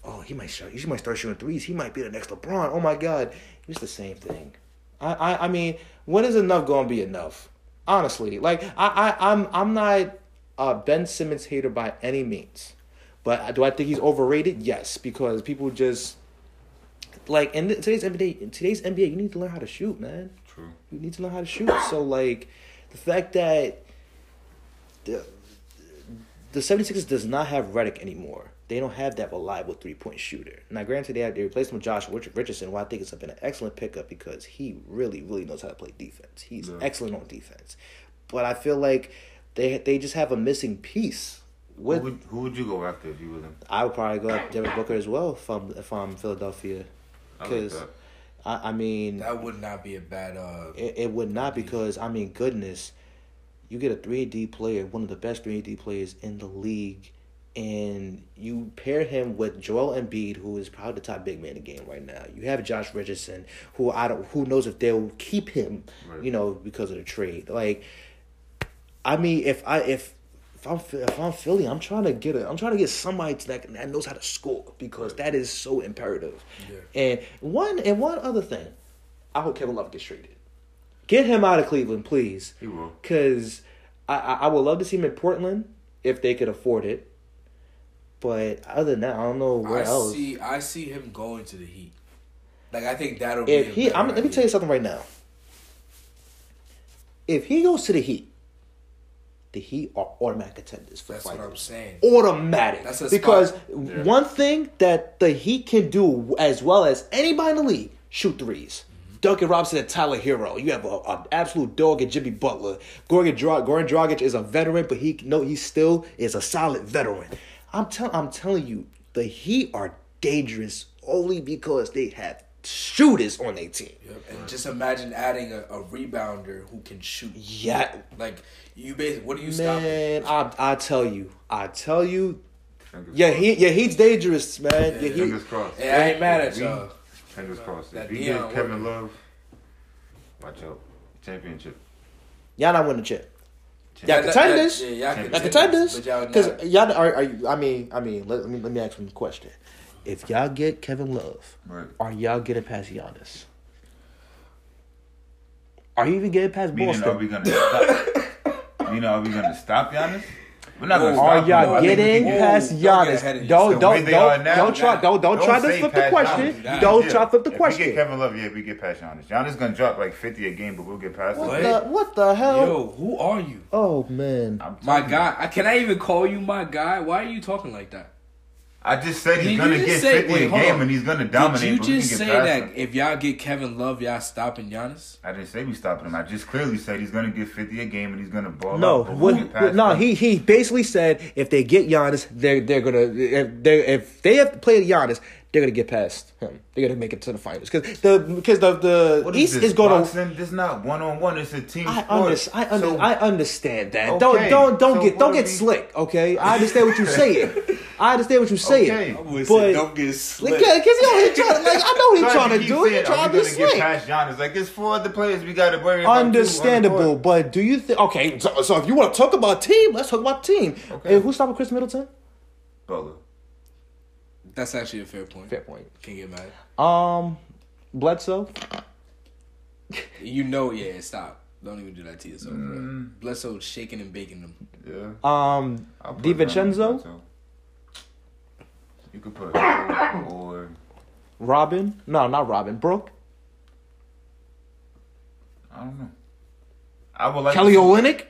Oh, he might shot. He might start shooting threes. He might be the next LeBron. Oh my God, it's the same thing. I I, I mean, when is enough going to be enough? Honestly, like I I I'm I'm not a Ben Simmons hater by any means. But do I think he's overrated? Yes, because people just like in today's NBA. In today's NBA, you need to learn how to shoot, man. True. You need to learn how to shoot. So like, the fact that the the 76ers does not have Redick anymore. They don't have that reliable three point shooter. Now, granted, they have they replaced him with Josh Richardson, who I think has been an excellent pickup because he really, really knows how to play defense. He's yeah. excellent on defense. But I feel like they they just have a missing piece. With, who would, who would you go after if you were them? I would probably go after Devin Booker as well if I'm if I'm Philadelphia, because. Like I, I, mean that would not be a bad. Uh, it, it would not because I mean goodness, you get a three D player, one of the best three D players in the league, and you pair him with Joel Embiid, who is probably the top big man in the game right now. You have Josh Richardson, who I don't, who knows if they'll keep him, right. you know, because of the trade. Like, I mean, if I if if I'm if I'm Philly, I'm trying to get a I'm trying to get somebody that that knows how to score because that is so imperative. Yeah. And one and one other thing, I hope Kevin Love gets traded. Get him out of Cleveland, please. He will. Because I, I I would love to see him in Portland if they could afford it. But other than that, I don't know where I else. See, I see him going to the Heat. Like I think that'll if he. I'm, let me tell you something right now. If he goes to the Heat, the Heat are automatic contenders for That's what I'm saying. Automatic. That's because yeah. one thing that the Heat can do as well as anybody in the league shoot 3s mm-hmm. Duncan Robinson and Tyler Herro. You have an absolute dog at Jimmy Butler. Goran, Dra- Goran Dragic is a veteran, but he no, he still is a solid veteran. I'm telling I'm telling you, the Heat are dangerous only because they have shooters on their team. Yep. And just imagine adding a, a, rebounder who can shoot. Yeah. Like you basically what are you man, stopping? I I tell you. I tell you. yeah, he yeah, he's dangerous, man. Yeah, yeah, Fingers crossed. Yeah, I ain't mad at y'all. Fingers crossed. If he get Kevin Love, watch out. Championship. Y'all not win the chip. Y'all contenders. Yeah, y'all contenders. Because y'all are, are you, I mean, I mean, let, let, me let me ask you a question. If y'all get Kevin Love, right. are y'all getting past Giannis? Are you even getting past Meaning, Boston? Are we gonna stop? you know, are we gonna stop Giannis? We're not gonna Are y'all getting past Giannis? Don't don't don't don't try don't don't try to flip the question. Don't try to flip the question. We get Kevin Love, yeah, we get past Giannis. Giannis gonna drop like fifty a game, but we'll get past what The, what the hell? Yo, who are you? Oh man, my guy. Can I even call you my guy? Why are you talking like that? I just said he's gonna get say, fifty wait, a game on. and he's gonna dominate. Did you just say that him. if y'all get Kevin Love, y'all stopping Giannis? I didn't say we stopping him. I just clearly said he's gonna get fifty a game and he's gonna ball no, up. What, no, he he basically said if they get Giannis, they're they're gonna if they if they have to play Giannis, they're gonna get past him. They're gonna make it to the finals because the because the the what East is, is going to. This is not one on one. It's a team I sport. I, under, so, I understand that. Okay. Don't don't don't so get don't get slick. Okay, I understand what you're saying. I understand what you're saying. Okay. But don't get slick. Because you know he trying like I know he's trying to do. He's trying to be slick. Get past Giannis. Like it's four other players we got to worry about. Understandable, but do you think? Okay, so, so if you want to talk about team, let's talk about team. Okay. And who's stopping Khris Middleton? Butler. That's actually a fair point. Fair point. Can't get mad. Um, Bledsoe. you know, yeah. Stop. Don't even do that to yourself. Mm. Bledsoe shaking and baking them. Yeah. Um, DiVincenzo. You could put or Robin. No, not Robin. Brooke. I don't know. I would like Kelly Olynyk.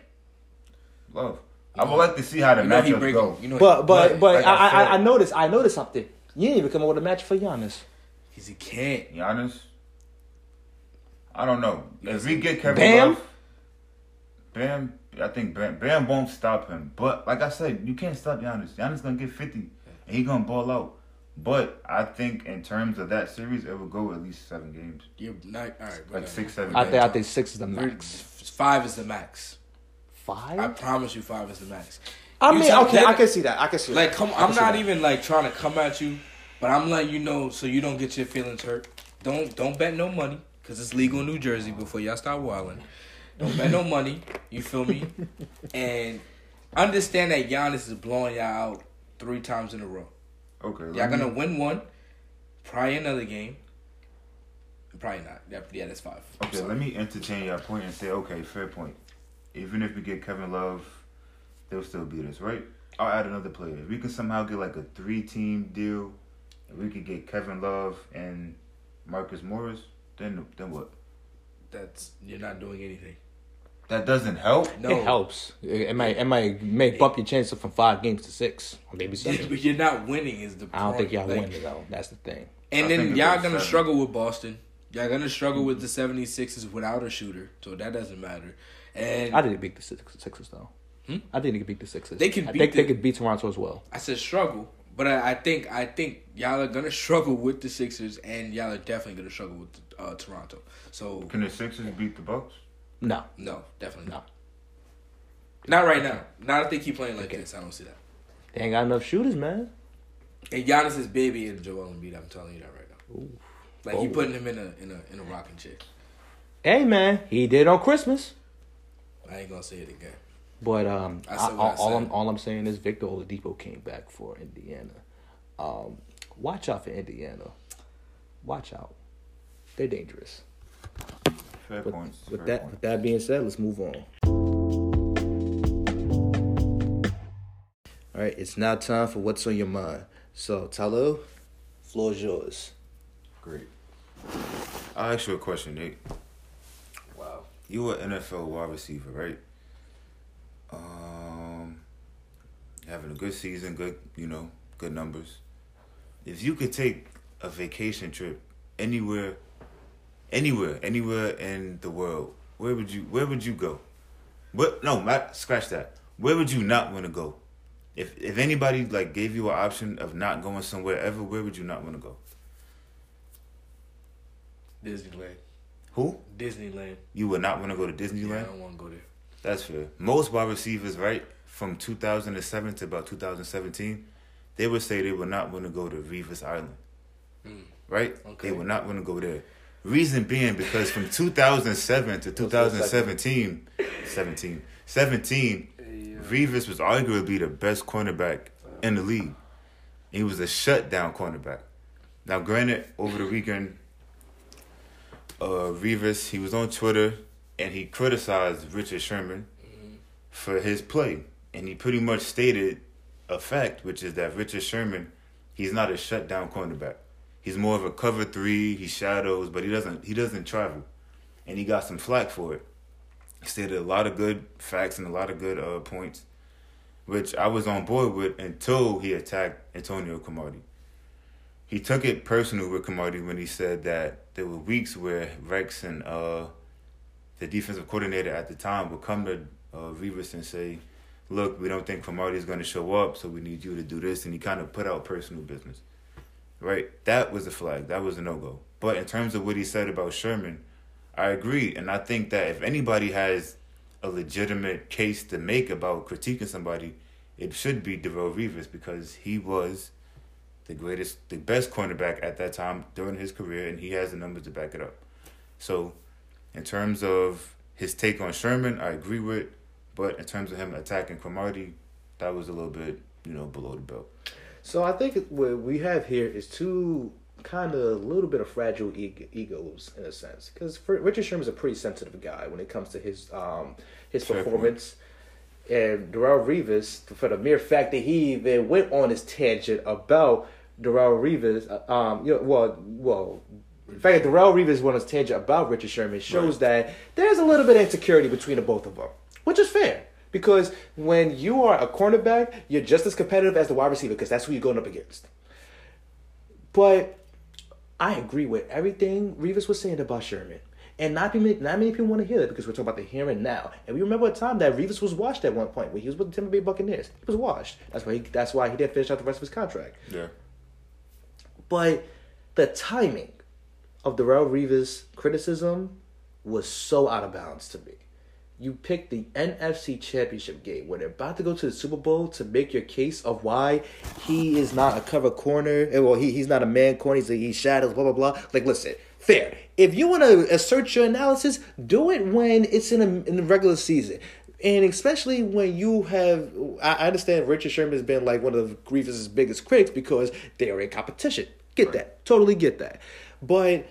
Love. I would like to see how the you matchups go. You know, but but but, like I, I, I noticed I noticed something. You didn't even come up with a match for Giannis. Because he can't. Giannis? I don't know. If we get Kevin Bam? Love, Bam, I think Bam, Bam won't stop him. But like I said, you can't stop Giannis. Giannis gonna get fifty, and he gonna ball out. But I think in terms of that series, it will go at least seven games. You're not all right. Like six, seven. I think I think six is the max. Five is the max. Five. I promise you, five is the max. I mean, okay, I can see that. I can see. Like, that. come. I'm not even like trying to come at you, but I'm letting you know so you don't get your feelings hurt. Don't don't bet no money because it's legal in New Jersey. Before y'all start wilding, don't bet no money. You feel me? And understand that Giannis is blowing y'all out three times in a row. Okay. Y'all gonna win one, probably another game. Probably not. Yeah, that's five. Okay, let me entertain your point and say, okay, fair point. Even if we get Kevin Love they'll still beat us, right? I'll add another player. If we can somehow get like a three team deal, if we could get Kevin Love and Marcus Morris, then then what? That's you're not doing anything. That doesn't help. No, It helps. It, it might it might make bump your chances from five games to six, or maybe Yeah, seven. but you're not winning. Is the I don't think y'all like, win though. That's the thing. And I then y'all gonna seven. struggle with Boston. Y'all gonna struggle with the 76ers without a shooter, so that doesn't matter. And I didn't beat the Six- Sixers though. Hmm? I think they could beat the Sixers. They can I beat think they could beat Toronto as well. I said struggle, but I, I think I think y'all are gonna struggle with the Sixers, and y'all are definitely gonna struggle with uh, Toronto. So Can the Sixers beat the Bucks? No, no, definitely not. Not right now. Not if they keep playing like Okay. this. I don't see that. they ain't got enough shooters, man. And Giannis is baby and Joel Embiid. I'm telling you that right now. Ooh. Like he Oh. putting him in a in a in a rocking chair. Hey, man, he did on Christmas. I ain't gonna say it again. But um, I I all, I'm all I'm saying is Victor Oladipo came back for Indiana. Um, watch out for Indiana. Watch out. They're dangerous. Fair With, points. with fair that points. with that being said, let's move on. All right, it's now time for what's on your mind. So, Talo, floor is yours. Great. I'll ask you a question, Nate. Wow. You were NFL wide receiver, right? Um, having a good season, good, you know, good numbers. If you could take a vacation trip anywhere, anywhere, anywhere in the world, where would you? Where would you go? What? No, not scratch that. Where would you not want to go? If if anybody like gave you an option of not going somewhere ever, where would you not want to go? Disneyland. Who? Disneyland. You would not want to go to Yeah, Disneyland? I don't want to go there. That's fair. Most wide receivers, right, from 2007 to about 2017, they would say they would not want to go to Revis Island, Mm. right? Okay. They would not want to go there. Reason being because from 2007 to 2017, 17, 17, Revis was arguably the best cornerback in the league. He was a shutdown cornerback. Now, granted, over the weekend, uh, Revis he was on Twitter and he criticized Richard Sherman for his play, and he pretty much stated a fact, which is that Richard Sherman he's not a shutdown cornerback. He's more of a cover three. He shadows, but he doesn't he doesn't travel, and he got some flack for it. He stated a lot of good facts and a lot of good uh, points, which I was on board with until he attacked Antonio Cromartie. He took it personal with Cromartie when he said that there were weeks where Rex and uh, the defensive coordinator at the time would come to uh, Revis and say, "Look, we don't think Cromartie is going to show up, so we need you to do this." And he kind of put out personal business. Right, that was a flag. That was a no go. But in terms of what he said about Sherman, I agree, and I think that if anybody has a legitimate case to make about critiquing somebody, it should be Darrelle Revis because he was the greatest, the best cornerback at that time during his career, and he has the numbers to back it up. So, in terms of his take on Sherman, I agree with, but in terms of him attacking Cromartie, that was a little bit, you know, below the belt. So I think what we have here is two kind of a little bit of fragile eg- egos in a sense, because Richard Sherman's a pretty sensitive guy when it comes to his um his Fair performance. And Darrelle Revis, for the mere fact that he even went on his tangent about Darrelle Revis, uh, um, you know, well, well, the fact that Darrelle Revis went on his tangent about Richard Sherman shows that there's a little bit of insecurity between the both of them, which is fair. Because when you are a cornerback, you're just as competitive as the wide receiver because that's who you're going up against. But I agree with everything Revis was saying about Sherman. And not many, not many people want to hear that because we're talking about the here and now. And we remember a time that Revis was washed at one point when he was with the Tampa Bay Buccaneers. He was washed. That's why he, that's why he didn't finish out the rest of his contract. Yeah. But the timing of Darrelle Revis' criticism was so out of bounds to me. You picked the NFC Championship game when they're about to go to the Super Bowl to make your case of why he is not a cover corner. eh, Well, he, he's not a man corner. He's, he shadows, blah, blah, blah. Like, listen, fair. If you want to assert your analysis, do it when it's in, a, in the regular season. And especially when you have, I understand Richard Sherman has been like one of Revis' biggest critics because they are in competition. Get that. Totally get that. But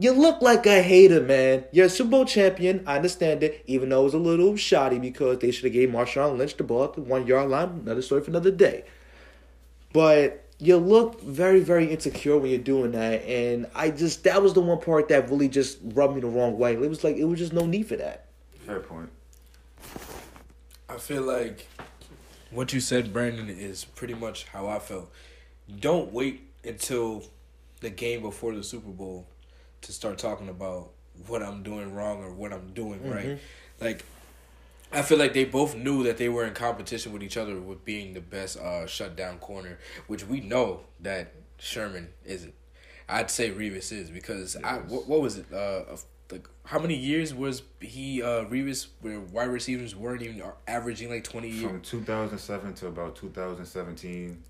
You look like a hater, man. You're a Super Bowl champion. I understand it, even though it was a little shoddy because they should have gave Marshawn Lynch the ball at the one yard line. Another story for another day. But you look very, very insecure when you're doing that, and I just that was the one part that really just rubbed me the wrong way. It was like it was just no need for that. Fair point. I feel like what you said, Brandon, is pretty much how I felt. Don't wait until the game before the Super Bowl to start talking about what I'm doing wrong or what I'm doing mm-hmm. right. Like, I feel like they both knew that they were in competition with each other with being the best uh, shutdown corner, which we know that Sherman isn't. I'd say Revis is because I what, what was it? Uh, like how many years was he uh Revis where wide receivers weren't even averaging like twenty years? From two thousand seven to about two thousand seventeen,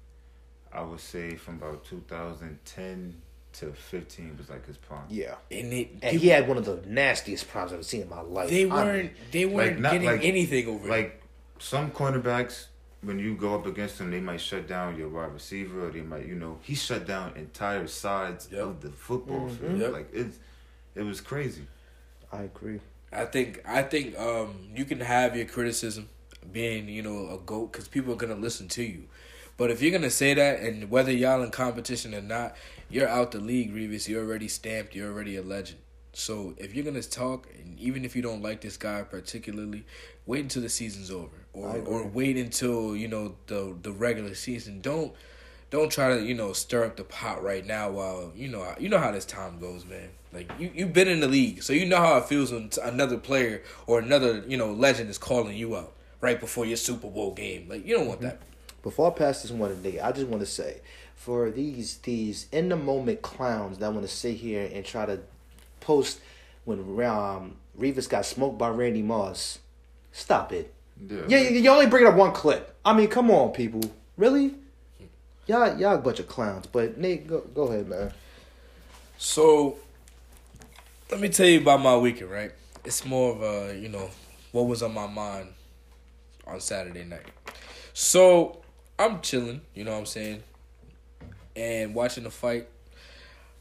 I would say from about two thousand ten to 15 was like his prime. Yeah, and, it, and he had one of the nastiest primes I've ever seen in my life. They weren't. I mean, they weren't like, getting like, anything over. Like some cornerbacks, when you go up against them, they might shut down your wide receiver, or they might, you know, he shut down entire sides yep. of the football mm-hmm. field. Yep. Like it's, it was crazy. I agree. I think I think um, you can have your criticism being you know a goat because people are gonna listen to you. But if you're gonna say that, and whether y'all in competition or not, you're out the league, Revis. You're already stamped. You're already a legend. So if you're gonna talk, and even if you don't like this guy particularly, wait until the season's over, or or wait until you know the the regular season. Don't don't try to you know stir up the pot right now while you know you know how this time goes, man. Like you you've been in the league, so you know how it feels when another player or another you know legend is calling you out right before your Super Bowl game. Like you don't want mm-hmm. that. Before I pass this one today, I just want to say for these these in the moment clowns that want to sit here and try to post when um, Revis got smoked by Randy Moss. Stop it. Yeah, yeah you, you only bring up one clip. I mean, come on, people. Really? Y'all, y'all a bunch of clowns. But Nate, go, go ahead, man. So, let me tell you about my weekend. Right? It's more of a you know what was on my mind on Saturday night. So I'm chilling. You know what I'm saying and watching the fight,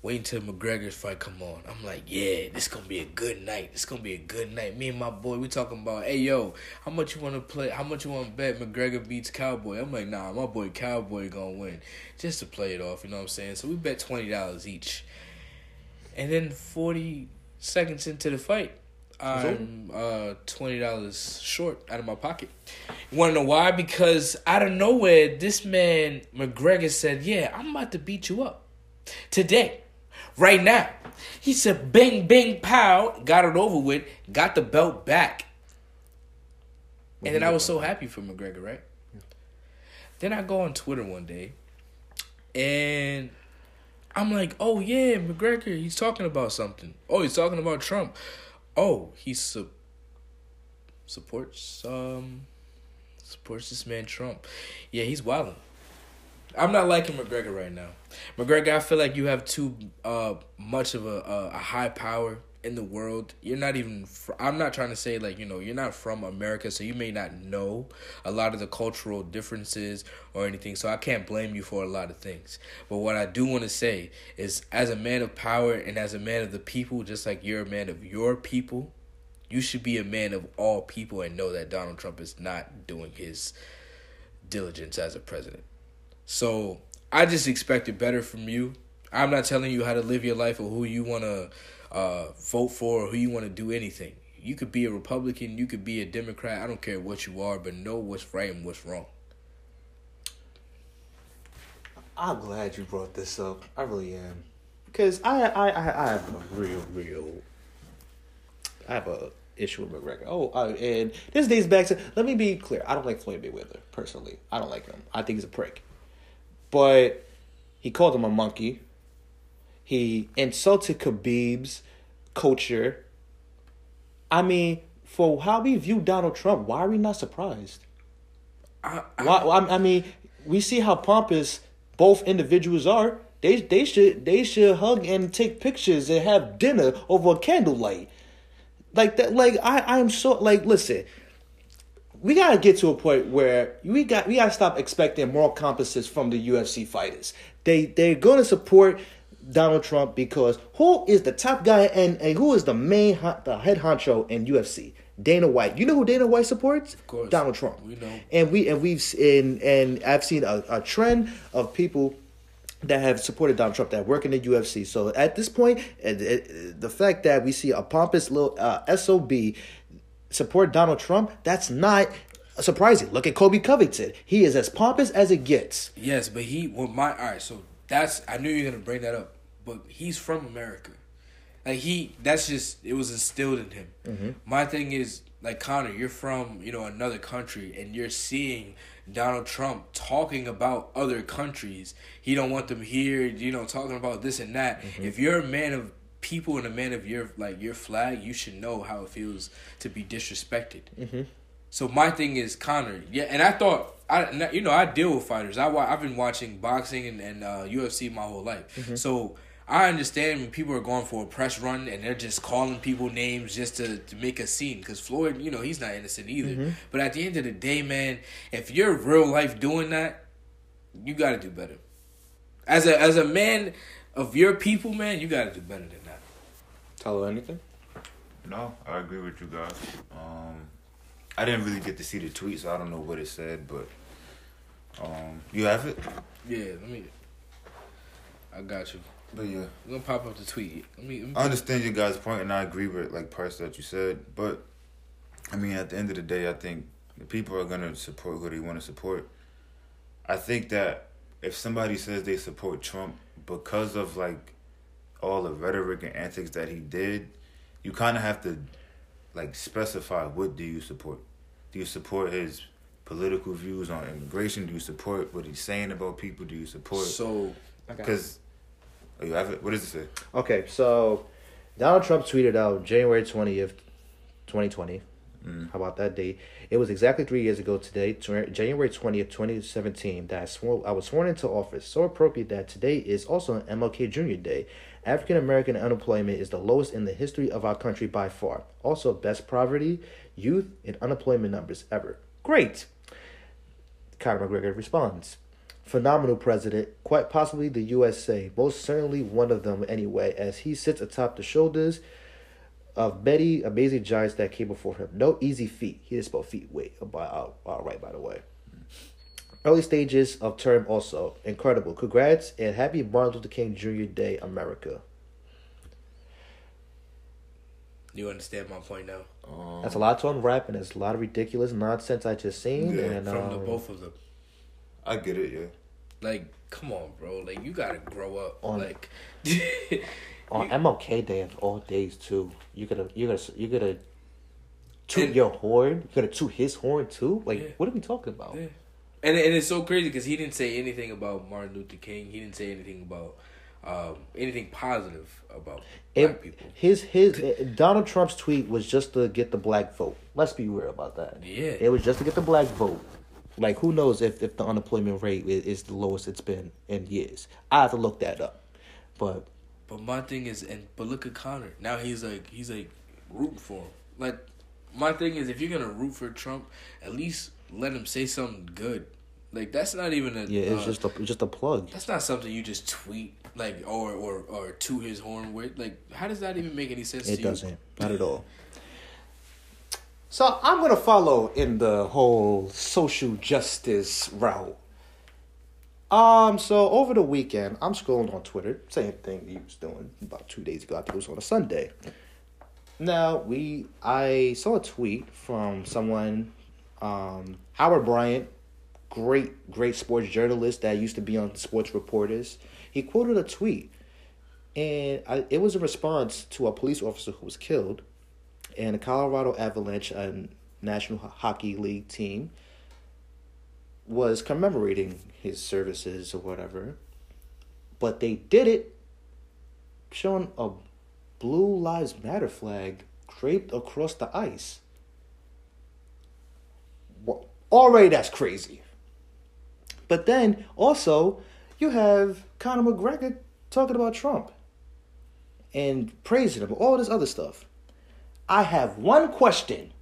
waiting till McGregor's fight come on. I'm like, yeah, this gonna be a good night. This gonna be a good night. Me and my boy, we talking about, hey yo, how much you wanna play? How much you wanna bet McGregor beats Cowboy? I'm like, nah, my boy Cowboy gonna win, just to play it off. You know what I'm saying? So we bet twenty dollars each, and then forty seconds into the fight, I'm uh, twenty dollars short out of my pocket. You wanna know why? Because out of nowhere, this man McGregor said, "Yeah, I'm about to beat you up today, right now." He said, "Bing, bing, pow!" Got it over with. Got the belt back. And then I was so happy for McGregor, right? Then I go on Twitter one day, and I'm like, "Oh yeah, McGregor, he's talking about something. Oh, he's talking about Trump." Oh, he su- supports um supports this man Trump. Yeah, he's wilding. I'm not liking McGregor right now. McGregor, I feel like you have too uh much of a a, a high power in the world. You're not even. Fr- I'm not trying to say like you know you're not from America, so you may not know a lot of the cultural differences or anything. So I can't blame you for a lot of things. But what I do want to say is, as a man of power and as a man of the people, just like you're a man of your people, you should be a man of all people and know that Donald Trump is not doing his diligence as a president. So I just expected better from you. I'm not telling you how to live your life or who you want to uh, vote for or who you want to do anything. You could be a Republican, you could be a Democrat. I don't care what you are, but know what's right and what's wrong. I'm glad you brought this up. I really am, because I I I, I have a real real. I have a issue with McGregor. Oh, uh, and this days back to. Let me be clear. I don't like Floyd Mayweather personally. I don't like him. I think he's a prick. But he called him a monkey. He insulted Khabib's culture. I mean, for how we view Donald Trump, why are we not surprised? I, I, why? I mean, we see how pompous both individuals are. They they should they should hug and take pictures and have dinner over a candlelight. Like that. Like I I am so like listen. We gotta get to a point where we got we gotta stop expecting moral compasses from the UFC fighters. They they're gonna support Donald Trump because who is the top guy and, and who is the main the head honcho in UFC? Dana White. You know who Dana White supports? Of course. Donald Trump. We know. And we and we've and and I've seen a, a trend of people that have supported Donald Trump that work in the UFC. So at this point, the fact that we see a pompous little uh, SOB support Donald Trump, that's not surprising. Look at Colby Covington. He is as pompous as it gets. Yes, but he well my all right, so that's I knew you were gonna bring that up. But he's from America. Like he that's just it was instilled in him. Mm-hmm. My thing is like Conor, you're from, you know, another country and you're seeing Donald Trump talking about other countries. He don't want them here, you know, talking about this and that. Mm-hmm. If you're a man of people and a man of your like your flag, you should know how it feels to be disrespected. Mm-hmm. So my thing is Conor, yeah, and I thought I you know I deal with fighters. I I've been watching boxing and, and uh, UFC my whole life. Mm-hmm. So I understand when people are going for a press run and they're just calling people names just to, to make a scene. Because Floyd, you know, he's not innocent either. Mm-hmm. But at the end of the day, man, if you're real life doing that, you got to do better. As a as a man of your people, man, you got to do better than that. Tell her anything? No, I agree with you guys. Um, I didn't really get to see the tweet, so I don't know what it said, but um, you have it? Yeah, let me. I got you. But yeah, we're gonna pop up the tweet. Let me, let me I understand your guys' point, and I agree with like parts that you said. But I mean, at the end of the day, I think people are gonna support who they want to support. I think that if somebody says they support Trump because of like all the rhetoric and antics that he did, you kind of have to like specify what do you support. Do you support his political views on immigration? Do you support what he's saying about people? Do you support so because Oh, you have it? What does it say? Okay, so Donald Trump tweeted out January 20th, 2020. Mm. How about that date? It was exactly three years ago today, January 20th, 2017, that I, swore, I was sworn into office. So appropriate that today is also an MLK Jr. Day. African American unemployment is the lowest in the history of our country by far. Also, best poverty, youth, and unemployment numbers ever. Great! Conor McGregor responds phenomenal president, quite possibly the USA, most certainly one of them anyway, as he sits atop the shoulders of many amazing giants that came before him. No easy feat. He didn't spell feet. Wait, about all right, by the way. Early stages of term also incredible. Congrats and happy Martin Luther King Jr. Day, America. You understand my point now? Um, That's a lot to unwrap, and there's a lot of ridiculous nonsense I just seen. Yeah, and, from um, the both of them. I get it, yeah. Like, come on, bro. Like, you gotta grow up. On, like, on MLK Day of all days too. You gotta, you gotta, you gotta toot and, your horn. You gotta toot his horn too. Like, yeah. what are we talking about? Yeah. And and it's so crazy because he didn't say anything about Martin Luther King. He didn't say anything about um, anything positive about black people. His his Donald Trump's tweet was just to get the black vote. Let's be real about that. Yeah, it was just to get the black vote. Like, who knows if, if the unemployment rate is, is the lowest it's been in years? I have to look that up. But but my thing is, and but look at Conor. Now he's like he's like rooting for him. Like my thing is, if you're gonna root for Trump, at least let him say something good. Like that's not even a yeah. It's uh, just a just a plug. That's not something you just tweet like or or or to his horn with. Like how does that even make any sense? It doesn't. Not at all. So I'm gonna follow in the whole social justice route. Um, so over the weekend, I'm scrolling on Twitter, same thing he was doing about two days ago. I think it was on a Sunday. Now we, I saw a tweet from someone, um, Howard Bryant, great, great sports journalist that used to be on Sports Reporters. He quoted a tweet, and I, it was a response to a police officer who was killed and the Colorado Avalanche, a National Hockey League team, was commemorating his services or whatever. But they did it showing a Blue Lives Matter flag draped across the ice. Well, already that's crazy. But then also, you have Conor McGregor talking about Trump and praising him, all this other stuff. I have one question.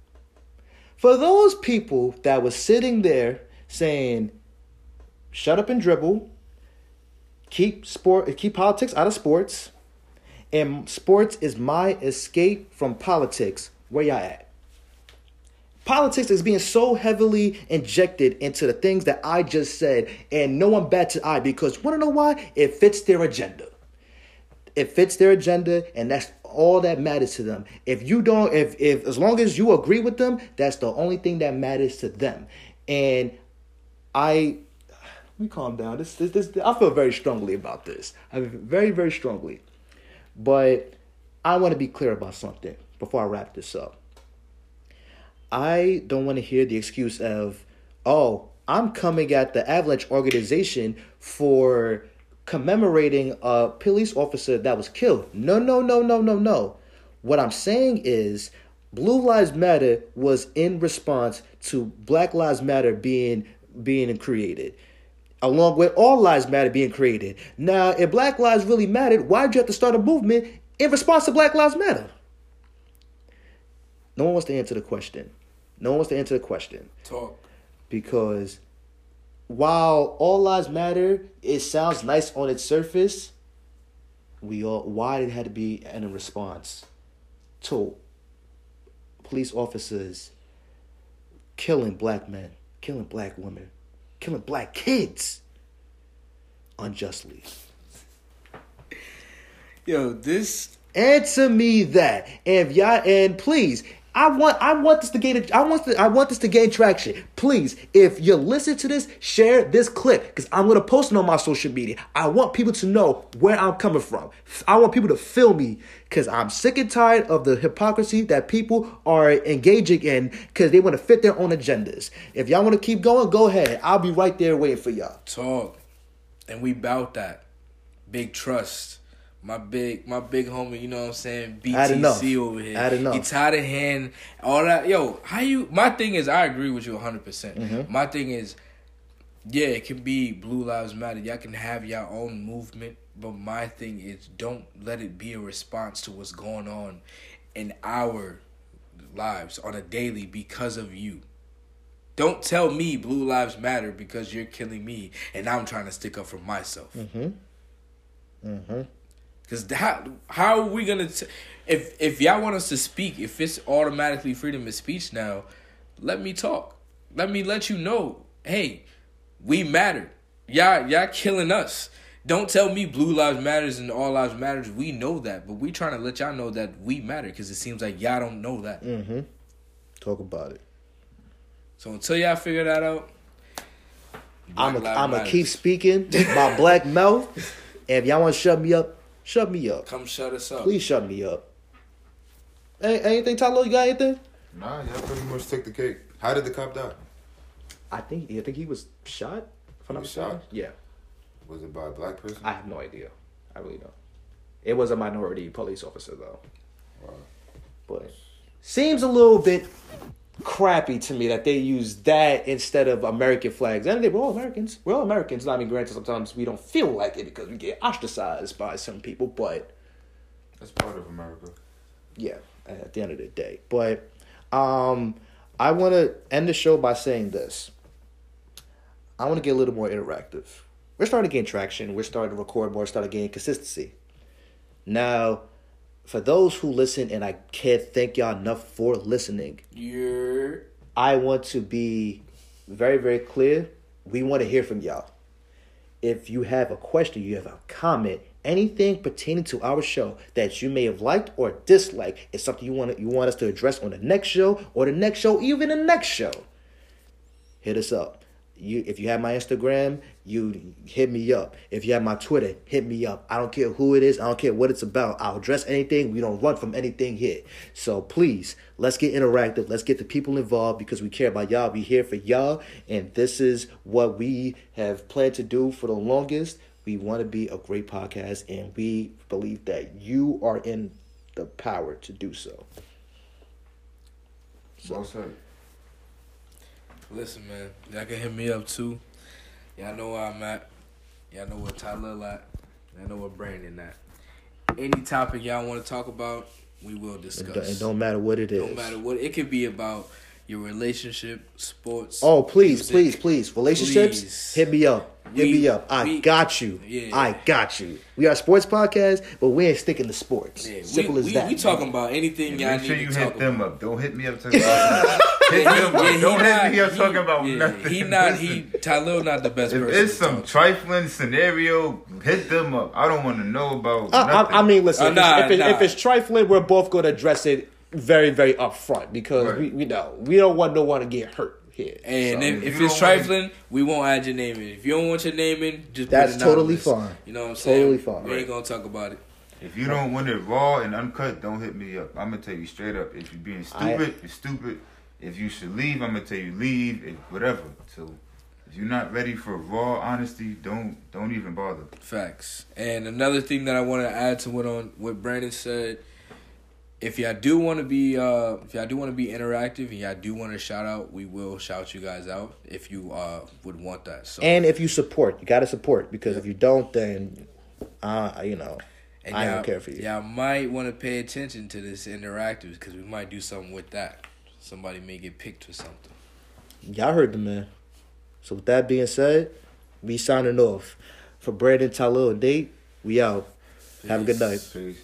For those people that were sitting there saying, shut up and dribble, keep sport, keep politics out of sports, and sports is my escape from politics. Where y'all at? Politics is being so heavily injected into the things that I just said, and no one bats an eye because want to know why? It fits their agenda. It fits their agenda, and that's all that matters to them. If you don't, if if as long as you agree with them, that's the only thing that matters to them. And I, me calm down. This this, this I feel very strongly about this. I feel very very strongly, but I want to be clear about something before I wrap this up. I don't want to hear the excuse of, oh, I'm coming at the Avalanche organization for commemorating a police officer that was killed. No, no, no, no, no, no. What I'm saying is Blue Lives Matter was in response to Black Lives Matter being being created. Along with all lives matter being created. Now, if Black Lives really mattered, why'd you have to start a movement in response to Black Lives Matter? No one wants to answer the question. No one wants to answer the question. Talk. Because while all lives matter, it sounds nice on its surface. We all why it had to be in response to police officers killing black men, killing black women, killing black kids unjustly. Yo, this Answer me that. And if y'all and please, I want I want this to gain I want this, I want this to gain traction. Please, if you listen to this, share this clip because I'm gonna post it on my social media. I want people to know where I'm coming from. I want people to feel me because I'm sick and tired of the hypocrisy that people are engaging in because they want to fit their own agendas. If y'all want to keep going, go ahead. I'll be right there waiting for y'all. talk, and we bout that. Big trust. My big, my big homie, you know what I'm saying? BTC over here. Had enough. He tied a hand, all that. Yo, how you? My thing is, I agree with you 100. percent Mm-hmm. My thing is, yeah, it can be Blue Lives Matter. Y'all can have your own movement, but my thing is, don't let it be a response to what's going on in our lives on a daily because of you. Don't tell me Blue Lives Matter because you're killing me and I'm trying to stick up for myself. Mm-hmm. Mm-hmm. Because how how are we gonna t- if if y'all want us to speak if it's automatically freedom of speech now, let me talk. Let me let you know. Hey, we matter. Y'all y'all killing us. Don't tell me blue lives matters and all lives matters. We know that, but we trying to let y'all know that we matter because it seems like y'all don't know that. Mm-hmm. Talk about it. So until y'all figure that out, I'm a, I'm gonna keep speaking my black mouth. And if y'all want to shut me up, shut me up. come shut us up. Please shut me up. Hey, anything, Tyler? You got anything? Nah, y'all pretty much take the cake. How did the cop die? I think I think he was shot. If I'm was shot? Yeah, Was it by a black person? I have no idea. I really don't. It was a minority police officer though, Wow. but seems a little bit crappy to me that they use that instead of American flags. And they, we're all Americans. We're all Americans. I mean, granted, sometimes we don't feel like it because we get ostracized by some people, but That's part of America. yeah, at the end of the day. But um, I want to end the show by saying this. I want to get a little more interactive. We're starting to gain traction. We're starting to record more, starting to gain consistency. Now, for those who listen, and I can't thank y'all enough for listening, You're I want to be very, very clear. We want to hear from y'all. If you have a question, you have a comment, anything pertaining to our show that you may have liked or disliked, is something you want you want us to address on the next show or the next show, even the next show. Hit us up. You, if you have my Instagram, you hit me up. If you have my Twitter, hit me up. I don't care who it is. I don't care what it's about. I'll address anything. We don't run from anything here. So please, let's get interactive. Let's get the people involved because we care about y'all. We here for y'all, and this is what we have planned to do for the longest. We want to be a great podcast, and we believe that you are in the power to do so. Well said. Listen, man, y'all can hit me up too. Y'all know where I'm at. Y'all know where Tyler at. Y'all know where Brandon at. Any topic y'all want to talk about, we will discuss. it don't matter what it is. Don't matter what it could be about your relationship, sports. Oh, please, music. please, please. Relationships, Please. hit me up. Hit We- me up. I we- got you. Yeah. I got you. We are a sports podcast, but we ain't sticking to sports. Yeah, Simple we, as we, that. We talking about anything And y'all make sure need you to talk hit them about. up. Don't hit me up talking about hit them up. Yeah, Don't not- hit me up he- talking about yeah, nothing. He not he Listen, Tylil not the best If person. it's to some talk to. trifling scenario, hit them up. I don't want to know about. I, nothing. I, I mean, listen. Uh, if, nah, it's, if, it- nah. if it's trifling, we're both going to address it very, very upfront because Right. we, we know we don't want no one to get hurt here. And So, if, if if it's don't wanna- trifling, we won't add your name in. If you don't want your name in, just That's put totally fine. You know what I'm saying? Totally fine. We ain't gonna talk about it. If you don't want it raw and uncut, don't hit me up. I'm gonna tell you straight up. If you're being I- stupid, you're stupid. If you should leave, I'm gonna tell you leave. If, whatever. So if you're not ready for raw honesty, don't don't even bother. Facts. And another thing that I want to add to what on what Brandon said, if y'all do want to be uh if y'all do want to be interactive and y'all do want to shout out, we will shout you guys out if you uh would want that. So and if you support, you got to support because if you don't, then uh, you know, and I y'all- don't care for you. Y'all might want to pay attention to this interactive because we might do something with that. Somebody may get picked for something. Y'all heard the man. So with that being said, we signing off for Brandon, Tylil, and Date. We out. Have a good night. Peace.